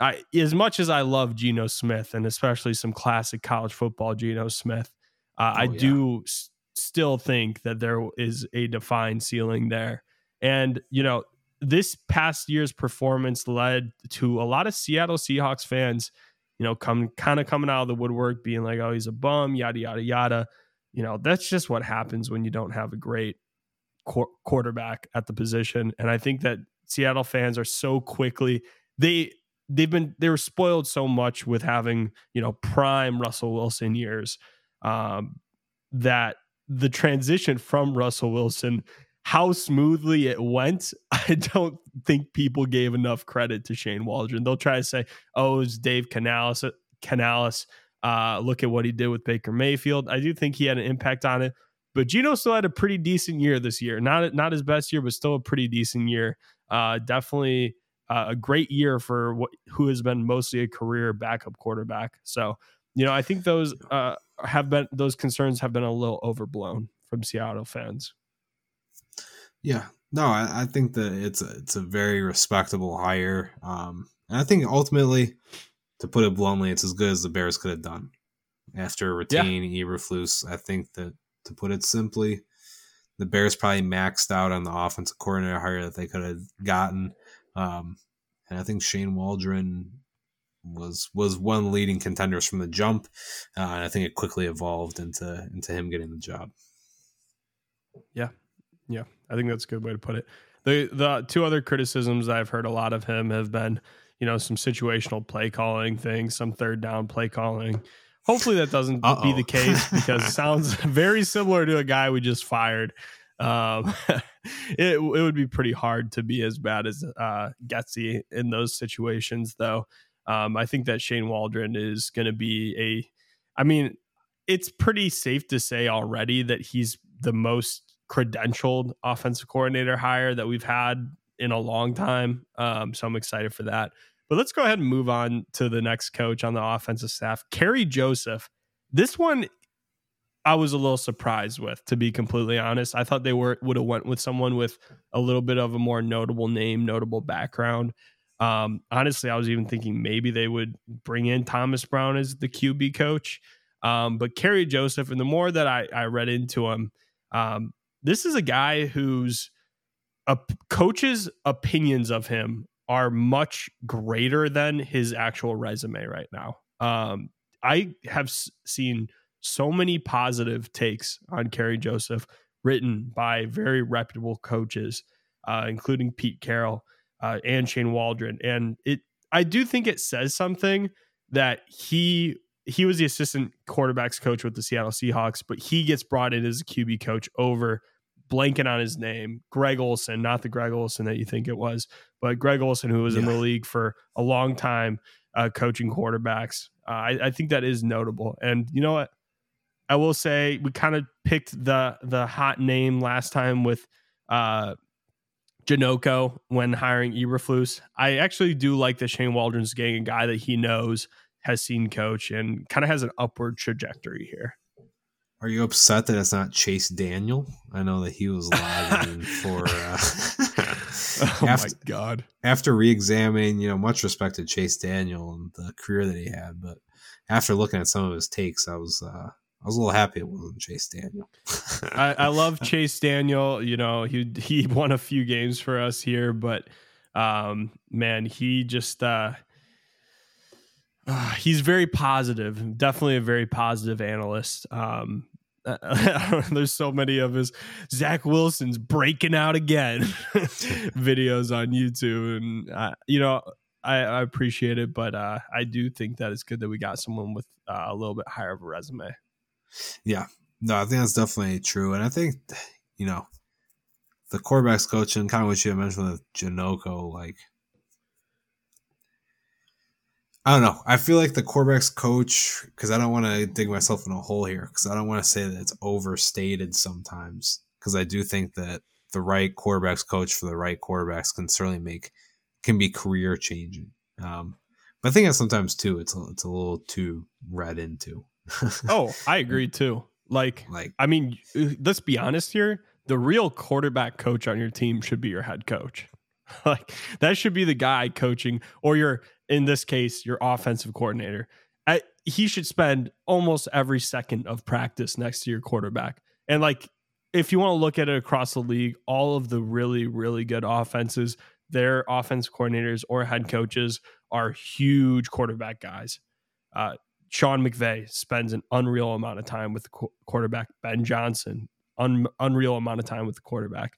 I, as much as I love Geno Smith and especially some classic college football Geno Smith, uh, oh, I yeah. do s- still think that there is a defined ceiling there. And, you know, this past year's performance led to a lot of Seattle Seahawks fans, you know, come kind of coming out of the woodwork being like, oh, he's a bum, yada, yada, yada. You know, that's just what happens when you don't have a great qu- quarterback at the position. And I think that Seattle fans are so quickly, they, they've been, they were spoiled so much with having, you know, prime Russell Wilson years um, that the transition from Russell Wilson how smoothly it went, I don't think people gave enough credit to Shane Waldron. They'll try to say, "Oh, it's Dave Canales." Canales, uh, look at what he did with Baker Mayfield. I do think he had an impact on it, but Geno still had a pretty decent year this year. Not not his best year, but still a pretty decent year. Uh, definitely uh, a great year for who has been mostly a career backup quarterback. So you know, I think those uh, have been those concerns have been a little overblown from Seattle fans. Yeah, no, I, I, think that it's a, it's a very respectable hire. Um, and I think ultimately, to put it bluntly, it's as good as the Bears could have done after retaining yeah. Eberflus. I think that to put it simply, the Bears probably maxed out on the offensive coordinator hire that they could have gotten. Um, and I think Shane Waldron was was one leading contenders from the jump, uh, and I think it quickly evolved into into him getting the job. Yeah, yeah, I think that's a good way to put it. The the two other criticisms I've heard a lot of him have been, you know, some situational play calling things, some third down play calling. Hopefully that doesn't Uh-oh. be the case because it sounds very similar to a guy we just fired. Um, it it would be pretty hard to be as bad as uh, Getsy in those situations, though. Um, I think that Shane Waldron is going to be a. I mean, it's pretty safe to say already that he's the most credentialed offensive coordinator hire that we've had in a long time. Um, so I'm excited for that. But let's go ahead and move on to the next coach on the offensive staff, Kerry Joseph. This one I was a little surprised with, to be completely honest. I thought they were would have went with someone with a little bit of a more notable name, notable background. Um, honestly, I was even thinking maybe they would bring in Thomas Brown as the QB coach. Um, but Kerry Joseph, and the more that I, I read into him, um, this is a guy whose coach's opinions of him are much greater than his actual resume right now. Um, I have s- seen so many positive takes on Kerry Joseph written by very reputable coaches, uh, including Pete Carroll uh, and Shane Waldron. And it, I do think it says something that he he was the assistant quarterbacks coach with the Seattle Seahawks, but he gets brought in as a QB coach over blanking on his name, Greg Olson, not the Greg Olson that you think it was, but Greg Olson, who was yeah. in the league for a long time, uh, coaching quarterbacks. Uh, I, I, think that is notable. And you know what? I will say we kind of picked the the hot name last time with uh, Janocko when hiring Eberflus. I actually do like that Shane Waldron's getting a guy that he knows has seen coach and kind of has an upward trajectory here. Are you upset that it's not Chase Daniel? I know that he was lobbying for. Uh, oh after, my god! After re-examining, you know, much respect to Chase Daniel and the career that he had, but after looking at some of his takes, I was uh, I was a little happy it wasn't Chase Daniel. I, I, love Chase Daniel. You know, he he won a few games for us here, but um, man, he just uh, uh, he's very positive. Definitely a very positive analyst. Um, there's so many of his Zach Wilson's breaking out again videos on YouTube, and uh, you know I, I, appreciate it, but uh, I do think that it's good that we got someone with uh, a little bit higher of a resume. Yeah, no, I think that's definitely true, and I think you know the quarterbacks coach and kind of what you mentioned with Janocko, like I don't know. I feel like the quarterbacks coach because I don't want to dig myself in a hole here because I don't want to say that it's overstated sometimes because I do think that the right quarterbacks coach for the right quarterbacks can certainly make can be career changing. Um, but I think that sometimes too it's a, it's a little too read into. oh, I agree too. Like, like I mean, let's be honest here. The real quarterback coach on your team should be your head coach. like that should be the guy coaching or your in this case, your offensive coordinator. I, he should spend almost every second of practice next to your quarterback. And like, if you want to look at it across the league, all of the really, really good offenses, their offense coordinators or head coaches are huge quarterback guys. Uh, Sean McVay spends an unreal amount of time with the qu- quarterback. Ben Johnson, un- unreal amount of time with the quarterback.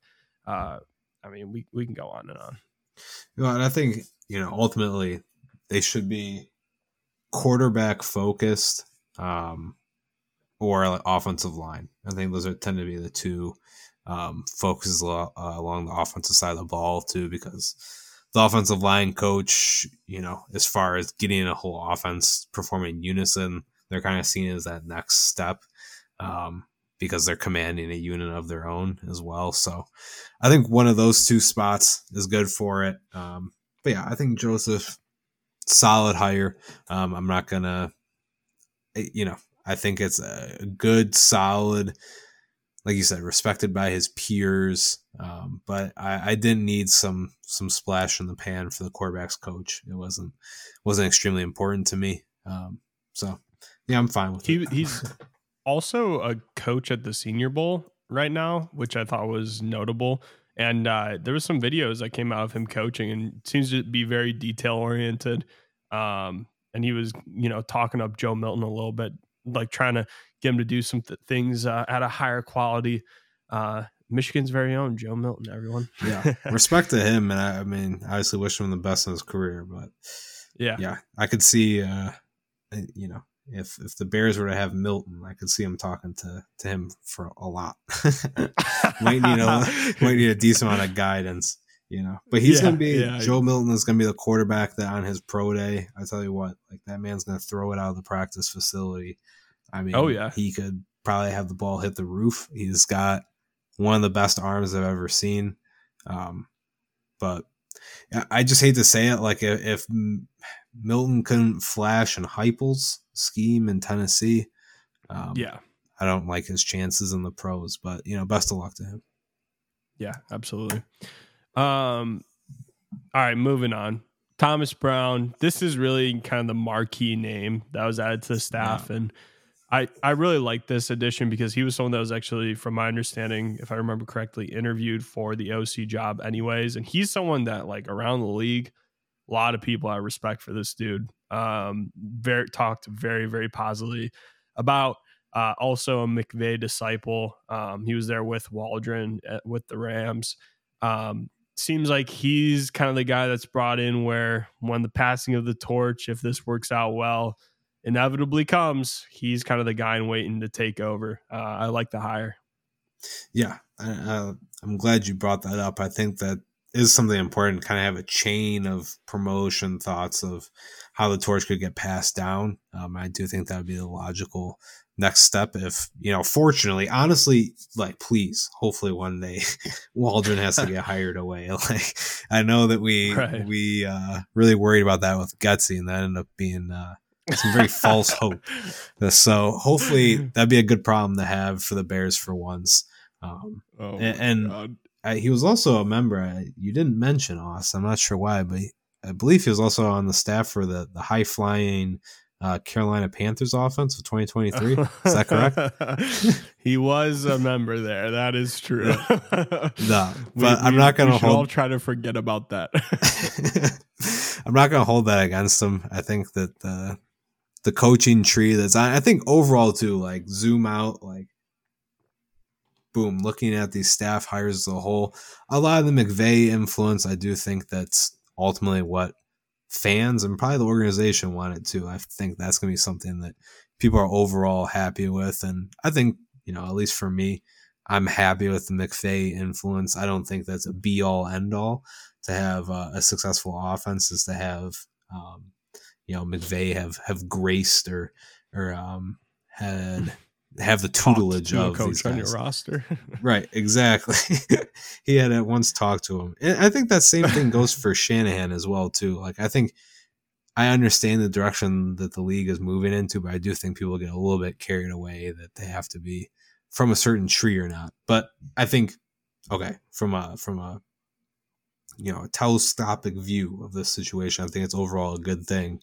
Uh, I mean, we, we can go on and on. Well, and I think, you know, ultimately they should be quarterback focused um, or offensive line. I think those are tend to be the two um, focuses uh, along the offensive side of the ball too, because the offensive line coach, you know, as far as getting a whole offense performing in unison, they're kind of seen as that next step um, because they're commanding a unit of their own as well. So I think one of those two spots is good for it. Um, but yeah, I think Joseph solid hire. Um, I'm not gonna, eh, you know, I think it's a good, solid, like you said, respected by his peers. Um, but I, I, didn't need some some splash in the pan for the quarterbacks coach. It wasn't wasn't extremely important to me. Um, so yeah, I'm fine with he, it. He's also a coach at the Senior Bowl right now, which I thought was notable. And uh, there was some videos that came out of him coaching, and seems to be very detail oriented. Um, and he was, you know, talking up Joe Milton a little bit, like trying to get him to do some th- things uh, at a higher quality. Uh, Michigan's very own Joe Milton, everyone. yeah, respect to him, and I, I, mean, obviously wish him the best in his career. But yeah, yeah, I could see, uh, you know, if if the Bears were to have Milton, I could see him talking to to him for a lot. might need a might need a decent amount of guidance, you know. But he's yeah, gonna be yeah, Joe Milton is gonna be the quarterback that on his pro day. I tell you what, like that man's gonna throw it out of the practice facility. I mean, oh yeah, he could probably have the ball hit the roof. He's got one of the best arms I've ever seen. Um, but I just hate to say it, like if, if Milton couldn't flash and Heupel's scheme in Tennessee. Um, yeah, I don't like his chances in the pros, but you know, best of luck to him. Yeah, absolutely. Um, all right, moving on. Thomas Brown. This is really kind of the marquee name that was added to the staff, yeah. and I I really like this addition because he was someone that was actually, from my understanding, if I remember correctly, interviewed for the OC job, anyways, and he's someone that like around the league a lot of people I respect for this dude. Um, very talked very very positively about Uh, also a McVay disciple. Um, he was there with Waldron at, with the Rams. Um, seems like he's kind of the guy that's brought in where when the passing of the torch, if this works out well, inevitably comes, he's kind of the guy in waiting to take over. Uh, I like the hire. Yeah, I, I, I'm glad you brought that up. I think that is something important. Kind of have a chain of promotion thoughts of how the torch could get passed down. Um, I do think that would be the logical next step. If you know, fortunately, honestly, like please, hopefully one day Waldron has to get hired away. Like I know that we Right. we uh, really worried about that with Getsy, and that ended up being. Uh, some very false hope. So hopefully that'd be a good problem to have for the Bears for once. Um, Oh, A- and- God. I, he was also a member. I, you didn't mention Aus. I'm not sure why, but he- I believe he was also on the staff for the the high flying uh, Carolina Panthers offense of 2023. Is that correct? he was a member there. That is true. No, We- but I'm we- not going to should all hold. try to forget about that. I'm not going to hold that against him. I think that the the coaching tree that's I, I think overall too, like zoom out, like boom, looking at these staff hires as a whole, a lot of the McVay influence, I do think that's ultimately what fans and probably the organization wanted to. I think that's going to be something that people are overall happy with. And I think, you know, at least for me, I'm happy with the McVay influence. I don't think that's a be all end all to have uh, a successful offense is to have, um, you know, McVay have, have graced or, or, um, had, have the tutelage of these coach on your roster. Right, exactly. he had at once talked to him. And I think that same thing goes for Shanahan as well too. Like I think I understand the direction that the league is moving into, but I do think people get a little bit carried away that they have to be from a certain tree or not. But I think okay, from a from a you know, a telescopic view of this situation, I think it's overall a good thing.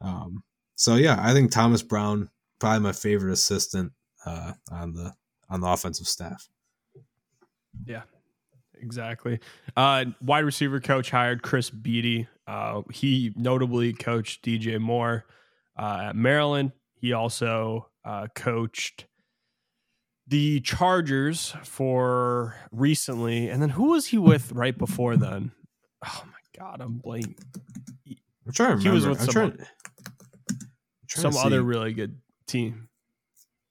Um so yeah, I think Thomas Brown probably my favorite assistant uh on the on the offensive staff. Yeah, exactly. Uh, wide receiver coach hired Chris Beatty. Uh, he notably coached DJ Moore uh, at Maryland. He also uh, coached the Chargers for recently. And then who was he with right before then? Oh my God, I'm blank. I'm trying to remember. He was with I'm some- trying, I'm trying Some other really good team.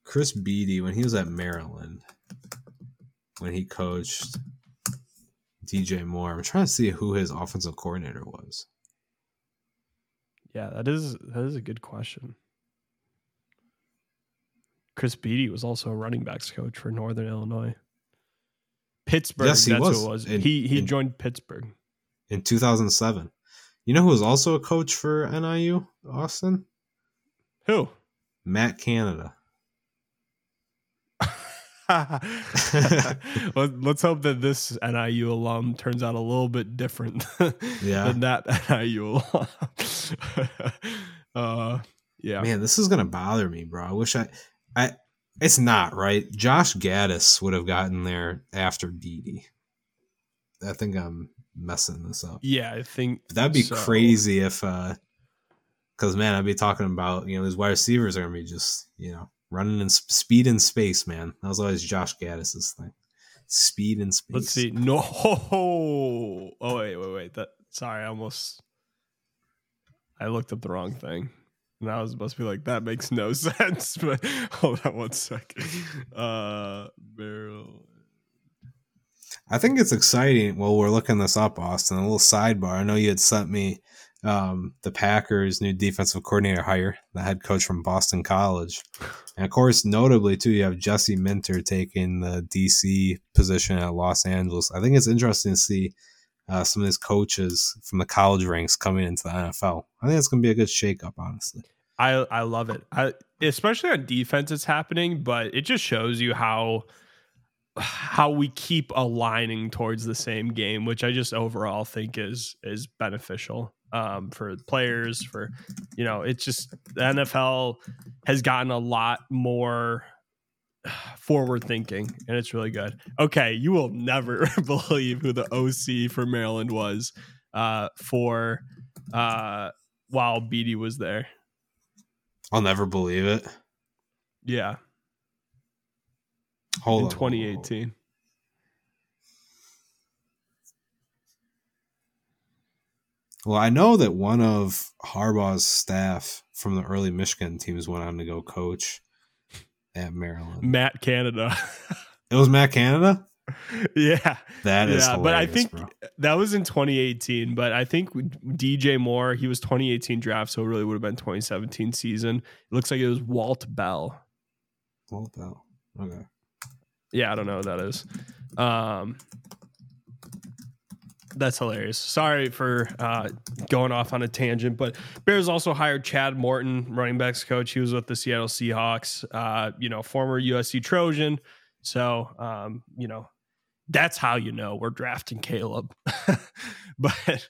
Chris Beatty when he was at Maryland, when he coached DJ Moore. I'm trying to see who his offensive coordinator was. Yeah, that is that is a good question. Chris Beatty was also a running backs coach for Northern Illinois. Pittsburgh, Yes, he that's was. who it was. In- he he in- joined Pittsburgh. in 2007. You know who was also a coach for NIU, Austin? Who? Matt Canada. Let- Let's hope that this NIU alum turns out a little bit different Yeah. than that NIU alum. uh, yeah. Man, this is gonna bother me, bro. I wish I, I. It's not right. Josh Gattis would have gotten there after Beatty. I think I'm messing this up. Yeah, I think That'd be so. crazy if, uh, because man, I'd be talking about you know these wide receivers are gonna be just you know running in sp- speed in space, man. That was always Josh Gattis's thing. Speed in space. Let's see. No. Oh wait, wait, wait. That sorry, I almost I looked up the wrong thing. And I was supposed to be like, that makes no sense. But hold on one sec. Uh barrel. I think it's exciting. Well, we're looking this up, Austin. A little sidebar. I know you had sent me um, the Packers' new defensive coordinator hire, the head coach from Boston College, and of course, notably too, you have Jesse Minter taking the DC position at Los Angeles. I think it's interesting to see uh, some of these coaches from the college ranks coming into the NFL. I think it's going to be a good shakeup, honestly. I I love it. I especially on defense it's happening, but it just shows you how how we keep aligning towards the same game, which I just overall think is is beneficial um, for players. For you know, it's just the NFL has gotten a lot more forward thinking, and it's really good. Okay, you will never believe who the OC for Maryland was uh, for uh, while Beatty was there. I'll never believe it. Yeah. Hold in on, hold on, hold on. Well, I know that one of Harbaugh's staff from the early Michigan teams went on to go coach at Maryland. Matt Canada. It was Matt Canada. yeah. That is Yeah, but I think bro. that was in 2018, but I think DJ Moore, he was 2018 draft, so it really would have been 2017 season. It looks like it was Walt Bell. Walt Bell. Okay. Yeah, I don't know what that is. Um, that's hilarious. Sorry for uh, going off on a tangent, but Bears also hired Chad Morton, running backs coach. He was with the Seattle Seahawks, uh, you know, former USC Trojan. So, um, you know, that's how you know we're drafting Caleb. but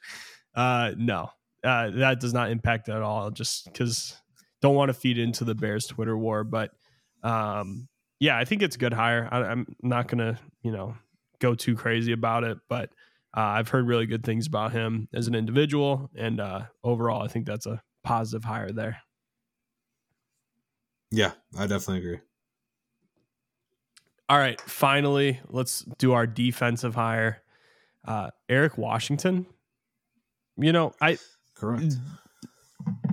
uh, no, uh, that does not impact at all. Just because don't want to feed into the Bears Twitter war, but um, yeah, I think it's a good hire. I, I'm not gonna, you know, go too crazy about it, but uh, I've heard really good things about him as an individual, and uh, overall, I think that's a positive hire there. Yeah, I definitely agree. All right, finally, let's do our defensive hire. Uh, Eric Washington. You know, I Correct.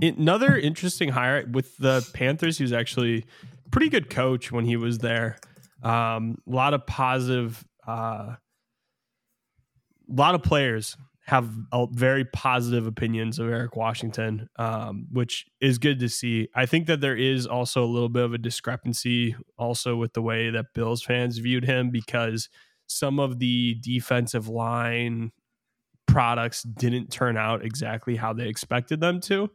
another interesting hire with the Panthers. He was actually a pretty good coach when he was there. Um, a lot of positive, a uh, lot of players have a very positive opinions of Eric Washington, um, which is good to see. I think that there is also a little bit of a discrepancy also with the way that Bills fans viewed him because some of the defensive line products didn't turn out exactly how they expected them to.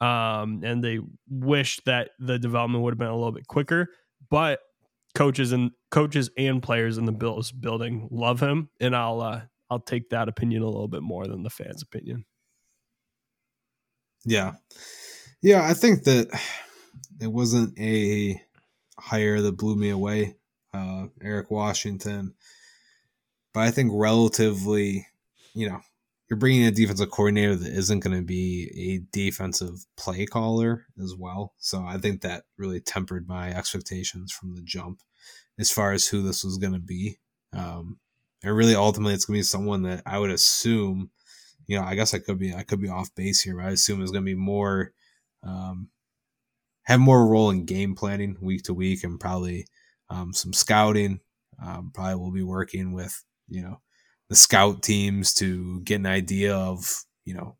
Um, and they wish that the development would have been a little bit quicker. But coaches and coaches and players in the Bills building love him, and I'll uh, I'll take that opinion a little bit more than the fans' opinion. Yeah. Yeah, I think that it wasn't a hire that blew me away, uh, Eric Washington. But I think relatively, you know, you're bringing a defensive coordinator that isn't going to be a defensive play caller as well. So I think that really tempered my expectations from the jump as far as who this was going to be. Um, and really, ultimately, it's to be someone that I would assume, you know, I guess I could be I could be off base here, but I assume is to be more, um, have more role in game planning week to week, and probably um, some scouting. Um, probably will be working with you know the scout teams to get an idea of you know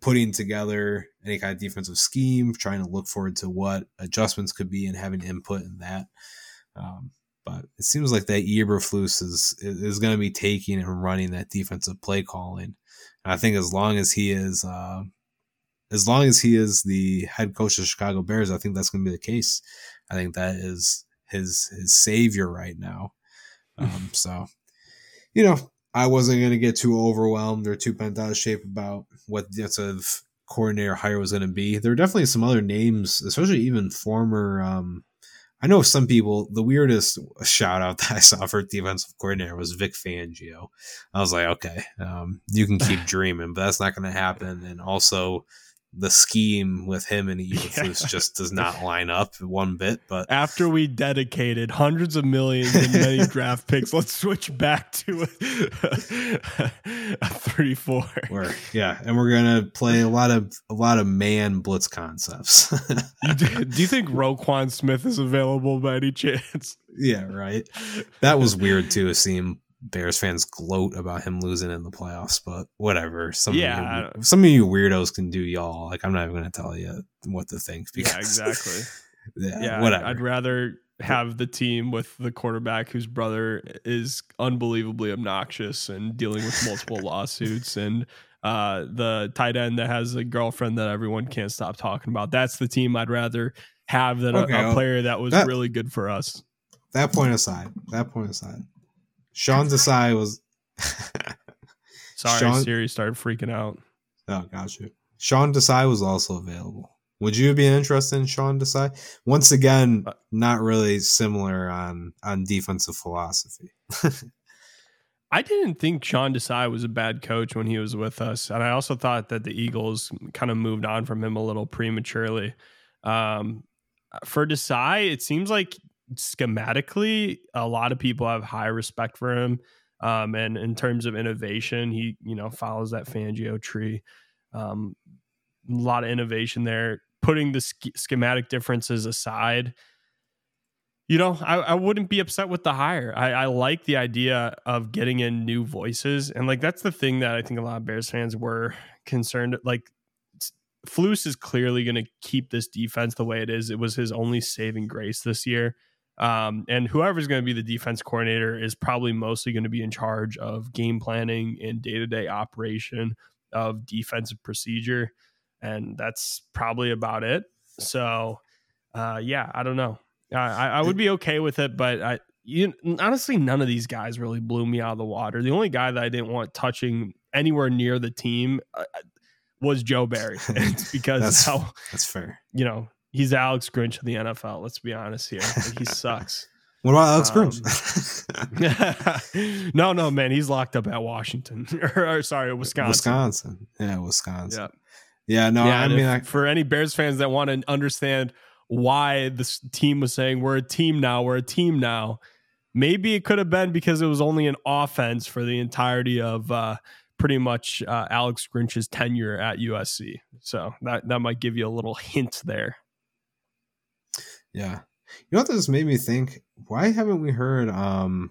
putting together any kind of defensive scheme, trying to look forward to what adjustments could be, and having input in that. Um, but it seems like that Eberflus is is going to be taking and running that defensive play calling. And I think as long as he is, uh, as long as he is the head coach of Chicago Bears, I think that's going to be the case. I think that is his his savior right now. Um, so, you know, I wasn't going to get too overwhelmed or too bent out of shape about what the defensive coordinator hire was going to be. There are definitely some other names, especially even former. Um, I know some people. The weirdest shout out that I saw for defensive coordinator was Vic Fangio. I was like, okay, um, you can keep dreaming, but that's not going to happen. And also, the scheme with him and Eberflus Yeah. just does not line up one bit. But After we dedicated hundreds of millions and many draft picks, let's switch back to a, a three-four. we're yeah, and we're gonna play a lot of a lot of man blitz concepts. You do, do you think Roquan Smith is available by any chance? yeah, right. That was weird too, seeing Bears fans gloat about him losing in the playoffs, but whatever. Some Yeah. of you, some of you weirdos can do y'all. Like I'm not even gonna tell you what to think. Yeah, exactly. yeah, Yeah, whatever. I'd rather have the team with the quarterback whose brother is unbelievably obnoxious and dealing with multiple lawsuits and uh, the tight end that has a girlfriend that everyone can't stop talking about. That's the team I'd rather have than Okay, a, a well, player that was that- really good for us. that point aside, that point aside, Sean Desai was. Sorry, Sean- Siri started freaking out. Oh, got you. Sean Desai was also available. Would you be interested in Sean Desai? Once again, Uh, not really similar on on defensive philosophy. I didn't think Sean Desai was a bad coach when he was with us, and I also thought that the Eagles kind of moved on from him a little prematurely. Um, for Desai, it seems like schematically, a lot of people have high respect for him. Um, and in terms of innovation, he you know follows that Fangio tree. Um, a lot of innovation there. Putting the sch- schematic differences aside, you know, I, I wouldn't be upset with the hire. I, I like the idea of getting in new voices, and like that's the thing that I think a lot of Bears fans were concerned. Like, Flus is clearly going to keep this defense the way it is. It was his only saving grace this year. Um, and whoever's going to be the defense coordinator is probably mostly going to be in charge of game planning and day to day operation of defensive procedure. And that's probably about it. So, uh, yeah, I don't know. I, I would be okay with it, but I, you, honestly, none of these guys really blew me out of the water. The only guy that I didn't want touching anywhere near the team uh, was Joe Barry. It's because that's, how that's fair. You know, he's Alex Grinch of the NFL. Let's be honest here. Like, he sucks. What about Alex Um, Grinch? no, no, man, he's locked up at Washington or, or, sorry, Wisconsin. Wisconsin. Yeah, Wisconsin. Yeah. Yeah, no, yeah, I mean, if- I, for any Bears fans that want to understand why this team was saying we're a team now, we're a team now. Maybe it could have been because it was only an offense for the entirety of uh, pretty much uh, Alex Grinch's tenure at USC. So that that might give you a little hint there. Yeah. You know what this made me think? Why haven't we heard? Um,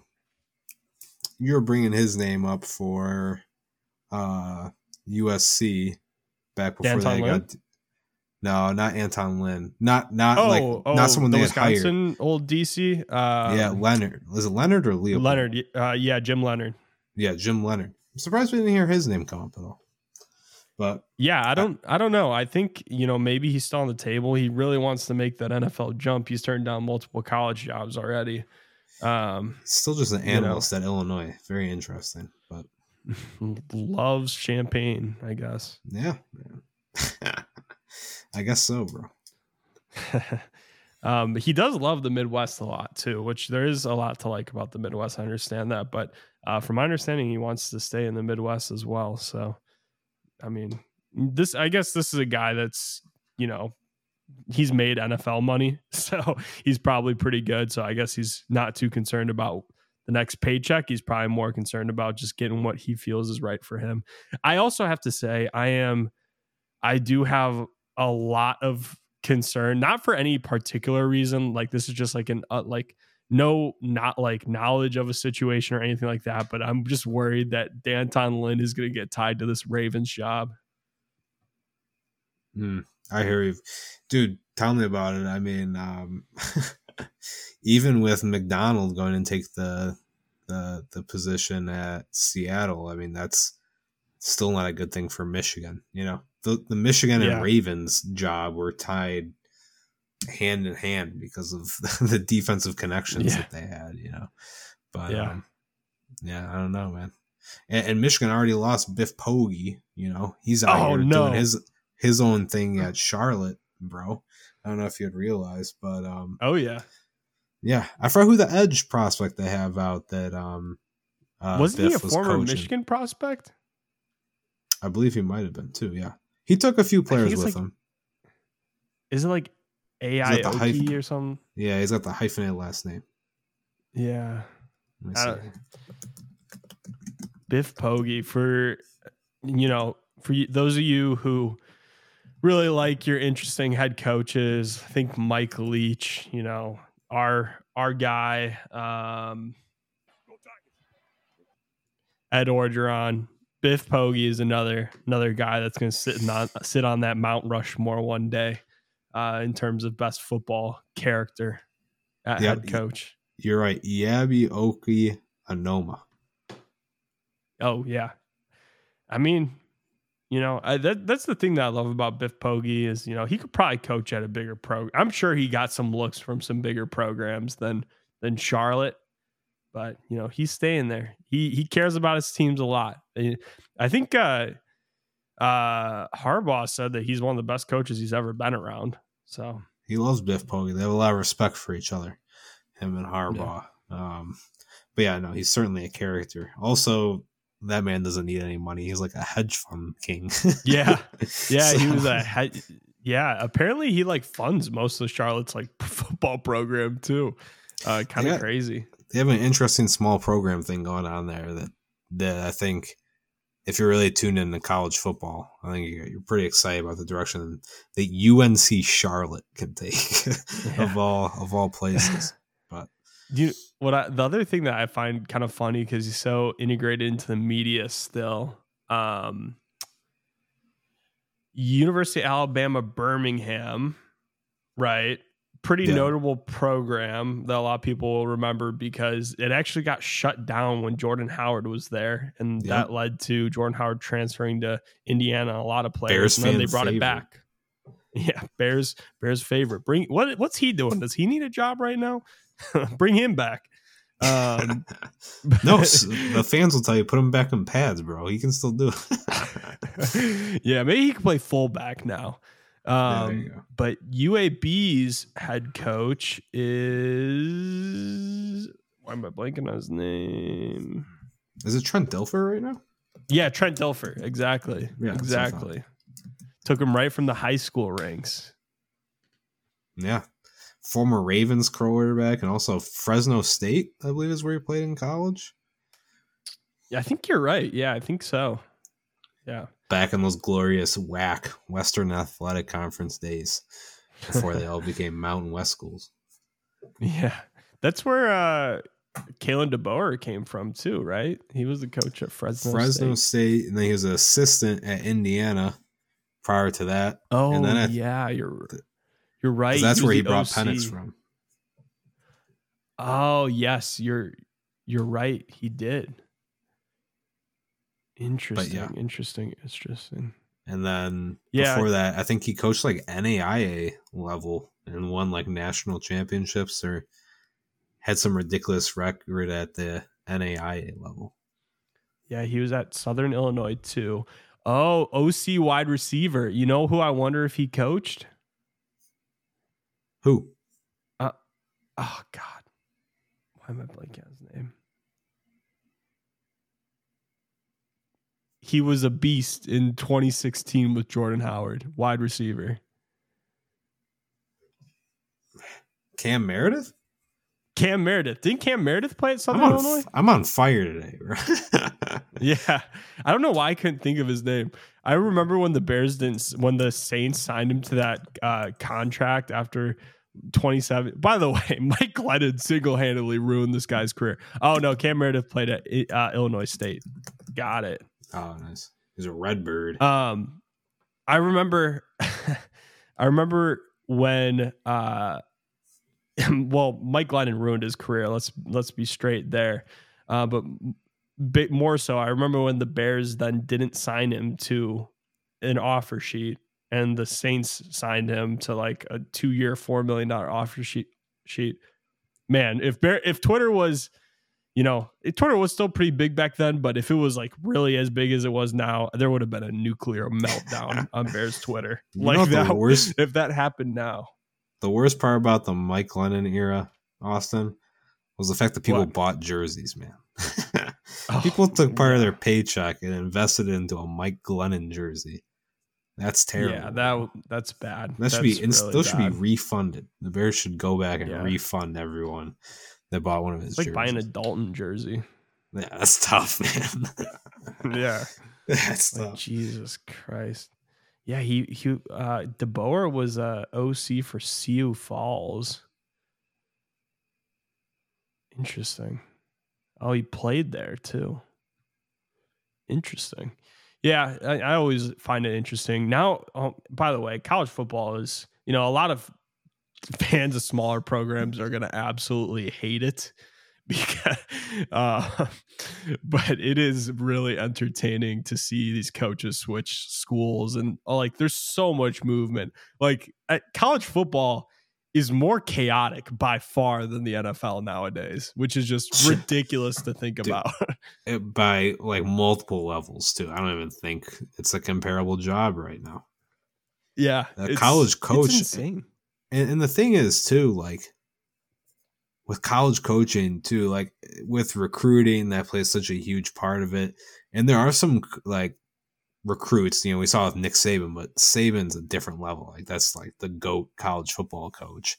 you were bringing his name up for uh USC back before Anton they Lynn? got. No, not Anton Lynn. Not not Oh, like oh, not someone the they had hired. Old DC. Uh, yeah, Leonhard. Was it Leonhard or Leopold? Leonhard. Uh, yeah, Jim Leonhard. Yeah, Jim Leonhard. I'm surprised we didn't hear his name come up at all. But Yeah, I don't I don't know. I think, you know, maybe he's still on the table. He really wants to make that NFL jump. He's turned down multiple college jobs already. Um still just an You know. analyst at Illinois. Very interesting. But loves Champaign, I guess. yeah. I guess so, bro. um he does love the Midwest a lot too, which there is a lot to like about the Midwest. I understand that, but uh from my understanding he wants to stay in the Midwest as well. So I mean, this I guess this is a guy that's, you know, he's made NFL money, so he's probably pretty good. So I guess he's not too concerned about the next paycheck. He's probably more concerned about just getting what he feels is right for him. I also have to say, I am, I do have a lot of concern, not for any particular reason. Like this is just like an uh, like no not like knowledge of a situation or anything like that. But I'm just worried that D'Anton Lynn is going to get tied to this Ravens job. Hmm, I hear you, dude. Tell me about it. I mean, um, even with Macdonald going and take the the the position at Seattle, I mean that's still not a good thing for Michigan. You know, the the Michigan Yeah. and Ravens job were tied hand in hand because of the defensive connections Yeah. that they had. You know, but Yeah. um, yeah, I don't know, man. And, and Michigan already lost Biff Poggi. You know, he's out Oh, here no. doing his his own thing at Charlotte, bro. I don't know if you'd realize, but um, Oh yeah, yeah, I forgot who the edge prospect they have out that um, uh, wasn't he a was former coaching. Michigan prospect? I believe he might have been too. Yeah, he took a few players with like- him. Is it like that AI the or something? Yeah, he's got the hyphenated last name. Yeah. Let me I see. don't- Biff Poggi for you know for you, those of you who really like your interesting head coaches. I think Mike Leach, you know, our our guy, um, Ed Orgeron. Biff Poggi is another another guy that's going to sit on sit on that Mount Rushmore one day uh, in terms of best football character at Yeah, head coach. You're right. Yabi Oki Anoma. Oh yeah, I mean, you know, I, that that's the thing that I love about Biff Poggi is you know he could probably coach at a bigger pro. I'm sure he got some looks from some bigger programs than than Charlotte, but you know he's staying there. He he cares about his teams a lot. I think uh, uh, Harbaugh said that he's one of the best coaches he's ever been around. So He loves Biff Poggi. They have a lot of respect for each other, him and Harbaugh. Um, but yeah, no, he's certainly a character. Also, that man doesn't need any money. He's like a hedge fund king. Yeah. yeah, he was a head. Yeah, apparently he like funds most of Charlotte's like football program too. Uh, kind of Yeah. crazy. They have an interesting small program thing going on there that that I think if you're really tuned into college football, I think you're, you're pretty excited about the direction that UNC Charlotte can take Yeah. of all of all places. But you what I the other thing that I find kind of funny because he's so integrated into the media still. Um University of Alabama Birmingham, right? Pretty Yeah. notable program that a lot of people will remember because it actually got shut down when Jordan Howard was there, and Yep. that led to Jordan Howard transferring to Indiana. A lot of players, Bears and then they brought it back. Yeah, Bears, Bears favorite. Bring what? What's he doing? Does he need a job right now? Bring him back. Um, No, the fans will tell you put him back in pads, bro. He can still do it. yeah, maybe he can play fullback now. Um, but UAB's head coach is why am I blanking on his name? Is it Trent Dilfer right now? Yeah, Trent Dilfer. Exactly. Yeah, that's what I thought. exactly. Took him right from the high school ranks. Yeah. Former Ravens quarterback and also Fresno State, I believe, is where he played in college. Yeah, I think you're right. Yeah, I think so. Yeah. Back in those glorious whack Western Athletic Conference days before they all became Mountain West schools. Yeah. That's where uh Kalen DeBoer came from too, right? He was the coach at Fresno. State. Fresno State. State, and then he was an assistant at Indiana prior to that. Oh, and then I- yeah, you're you're right. that's was where he brought OC. Penix from. Oh, yes, you're you're right. He did. Interesting. Interesting. Interesting. And then Yeah. before that, I think he coached like NAIA level and won like national championships or had some ridiculous record at the NAIA level. Yeah, he was at Southern Illinois too. Oh, OC wide receiver. You know who I wonder if he coached? Who? Uh, oh God, why am I blanking on his name? He was a beast in 2016 with Jordan Howard, wide receiver. Cam Meredith? Cam Meredith. Didn't Cam Meredith play at I'm Southern on, Illinois? I'm on fire today, bro. Yeah, I don't know why I couldn't think of his name. I remember when the Bears didn't, when the Saints signed him to that uh, contract after 27. By the way, Mike Glennon single handedly ruined this guy's career. Oh no, Cam Meredith played at uh, Illinois State. Got it. Oh, nice. He's a red bird. Um, I remember, I remember when, uh, well, Mike Glennon ruined his career. Let's let's be straight there. Uh, but bit more so, I remember when the Bears then didn't sign him to an offer sheet, and the Saints signed him to like a two-year, four million dollar offer sheet. Sheet, man. If Bear, if Twitter was you know, it, Twitter was still pretty big back then, but if it was like really as big as it was now, there would have been a nuclear meltdown on Bears Twitter. You Like that, worst if that happened now. the worst part about the Mike Glennon era, Austin, was the fact that people What? bought jerseys, man. Oh, people took part of their paycheck and invested into a Mike Glennon jersey. That's terrible. Yeah, that that's bad. That should be That's inst- really those should be refunded. The Bears should go back and Yeah. refund everyone that bought one of his It's like jerseys. buying a Dalton jersey. yeah, that's tough, man. yeah. that's Like, tough. Jesus Christ. Yeah, he he uh DeBoer was uh OC for Sioux Falls. Interesting. Oh, he played there too. Interesting. Yeah, I, I always find it interesting. Now, um, by the way, college football is, you know, a lot of fans of smaller programs are going to absolutely hate it because uh, but it is really entertaining to see these coaches switch schools and uh, like there's so much movement like at college football is more chaotic by far than the NFL nowadays which is just ridiculous to think Dude. about It- by like multiple levels too. I don't even think it's a comparable job right now. yeah A college it's coach- insane And, and the thing is too, like with college coaching too, like with recruiting, that plays such a huge part of it. And there are some like recruits, you know, we saw with Nick Saban, but Saban's a different level. Like that's like the goat college football coach.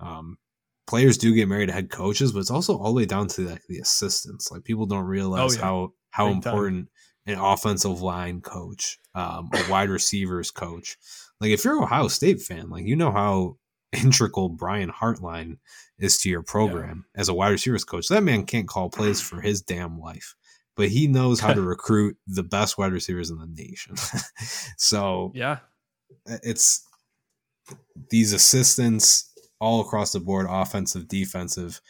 Um, players do get married to head coaches, but it's also all the way down to like the assistants. Like people don't realize Oh, yeah. how how Big time. important an offensive line coach, um, a wide receivers coach. Like if you're an Ohio State fan, like you know how integral Brian Hartline is to your program as a wide receivers coach. That man can't call plays for his damn life, but he knows how to recruit the best wide receivers in the nation. so Yeah. it's these assistants all across the board, offensive, defensive,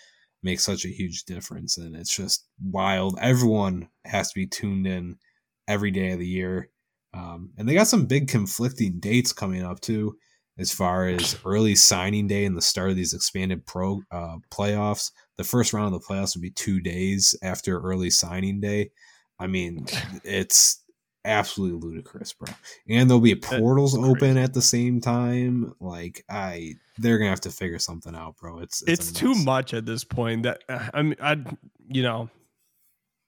make such a huge difference. And it's just wild. Everyone has to be tuned in every day of the year. Um, and they got some big conflicting dates coming up too, as far as early signing day and the start of these expanded pro uh, playoffs. The first round of the playoffs would be two days after early signing day. I mean, it's absolutely ludicrous, bro. And there'll be portals open at the same time. Like I, they're gonna have to figure something out, bro. It's it's, a too much at this point that uh, I mean I you know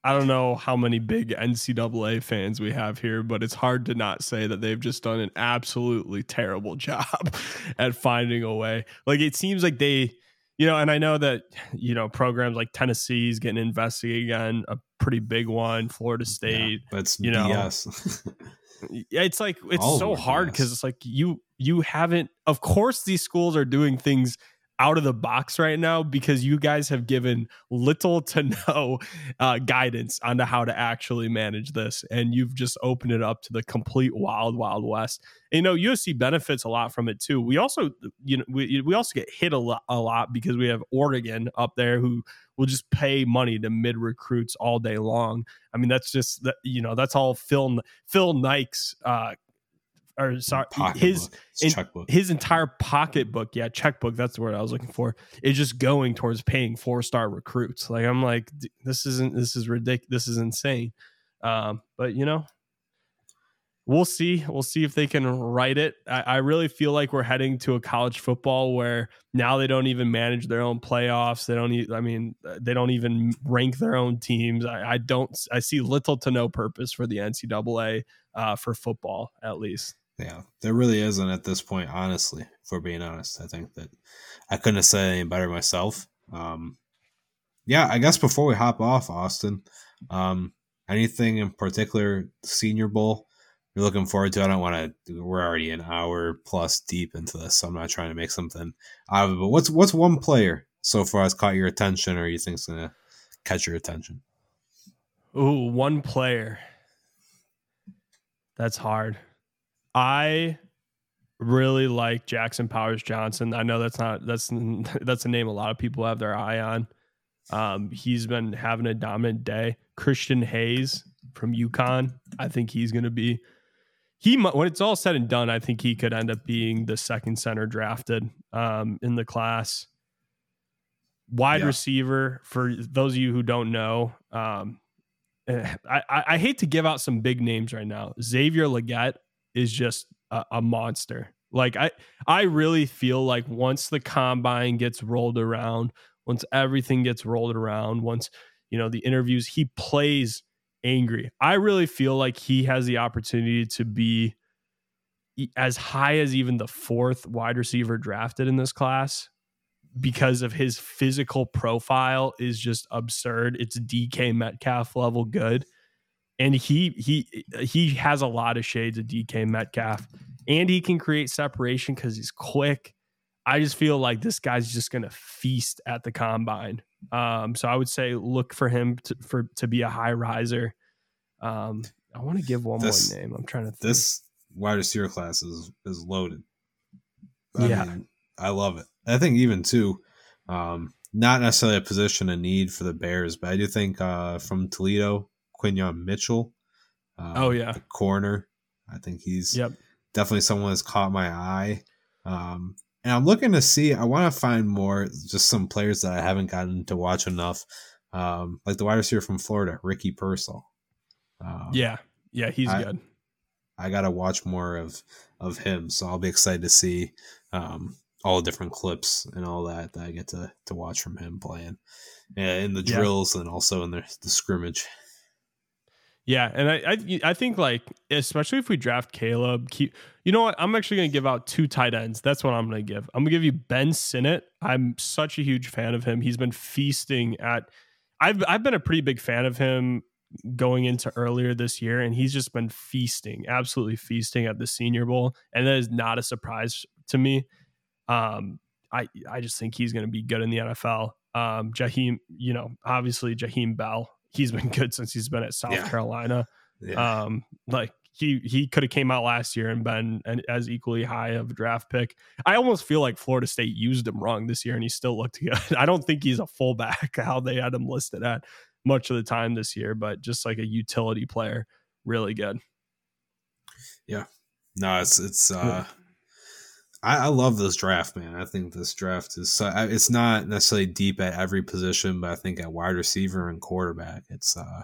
I don't know how many big NCAA fans we have here, but it's hard to not say that they've just done an absolutely terrible job at finding a way. Like it seems like they, you know, and I know that you know programs like Tennessee's getting invested again, a pretty big one. Florida State, but it's you know, yeah, it's like it's All so hard because it's like you you haven't. Of course, these schools are doing things out of the box right now because you guys have given little to no uh, guidance on to how to actually manage this, and you've just opened it up to the complete wild, wild west. And, you know, USC benefits a lot from it too. We also, you know, we we also get hit a lot, a lot because we have Oregon up there who will just pay money to mid recruits all day long. I mean, that's just that you know that's all Phil Phil Nike's uh, or sorry Pocketbook. his in- checkbook. his entire pocketbook, yeah, checkbook. That's the word I was looking for. Is just going towards paying four star recruits. Like I'm like, this isn't this is ridiculous. This is insane. Um, but you know, we'll see. We'll see if they can write it. I, I really feel like we're heading to a college football where now they don't even manage their own playoffs. They don't. E- I mean, they don't even rank their own teams. I, I don't. I see little to no purpose for the NCAA uh, for football, at least. Yeah, there really isn't at this point, honestly, we're being honest. I think that I couldn't have said any better myself. Um, yeah, I guess before we hop off, Austin, um, anything in particular, Senior Bowl, you're looking forward to? I don't want to, we're already an hour plus deep into this, so I'm not trying to make something out of it. But what's, what's one player so far has caught your attention or you think's going to catch your attention? Ooh, one player. That's hard. I really like Jackson Powers Johnson. I know that's not that's that's a name a lot of people have their eye on. Um, he's been having a dominant day. Christian Haynes from UConn. I think he's going to be he when it's all said and done. I think he could end up being the second center drafted um, in the class. Wide Yeah. receiver for those of you who don't know. Um, eh, I, I I hate to give out some big names right now. Xavier Legette is just a, a monster. Like I I really feel like once the combine gets rolled around, once everything gets rolled around, once you know the interviews, he plays angry. I really feel like he has the opportunity to be as high as even the fourth wide receiver drafted in this class because of his physical profile is just absurd. It's DK Metcalf level good. And he he he has a lot of shades of DK Metcalf. And he can create separation because he's quick. I just feel like this guy's just gonna feast at the combine. Um, so I would say look for him to, for to be a high riser. Um, I want to give one This- more name. I'm trying to think. This wide receiver class is, is loaded. Yeah. mean, I love it. I think even too, um, not necessarily a position of need for the Bears, but I do think uh, from Toledo, Quinyon Mitchell. Uh, Oh, yeah. the corner. I think he's Yep. definitely someone that's caught my eye. Um, and I'm looking to see. I want to find more, just some players that I haven't gotten to watch enough, um, like the wide receiver from Florida, Ricky Pearsall. Um, Yeah. Yeah, he's I- good. I gotta watch more of of him, so I'll be excited to see um, all the different clips and all that that I get to to watch from him playing, yeah, in the Yeah. drills and also in the the scrimmage. Yeah, and I, I I think like especially if we draft Caleb, keep you know what? I'm actually gonna give out two tight ends. That's what I'm gonna give. I'm gonna give you Ben Sinnott. I'm such a huge fan of him. He's been feasting at I've I've been a pretty big fan of him going into earlier this year, and he's just been feasting, absolutely feasting at the Senior Bowl, and that is not a surprise to me. Um, I I just think he's to be good in the NFL. Um, Jaheim, you know, obviously Jaheim Bell, he's been good since he's been at South Yeah. Carolina. Yeah. Um, like he he could have came out last year and been an, as equally high of a draft pick. I almost feel like Florida State used him wrong this year, and he still looked good. I don't think he's a fullback how they had him listed at much of the time this year, but just like a utility player, really good. Yeah, no, it's it's. uh I, I love this draft, man. I think this draft is it's not necessarily deep at every position, but I think at wide receiver and quarterback, it's uh,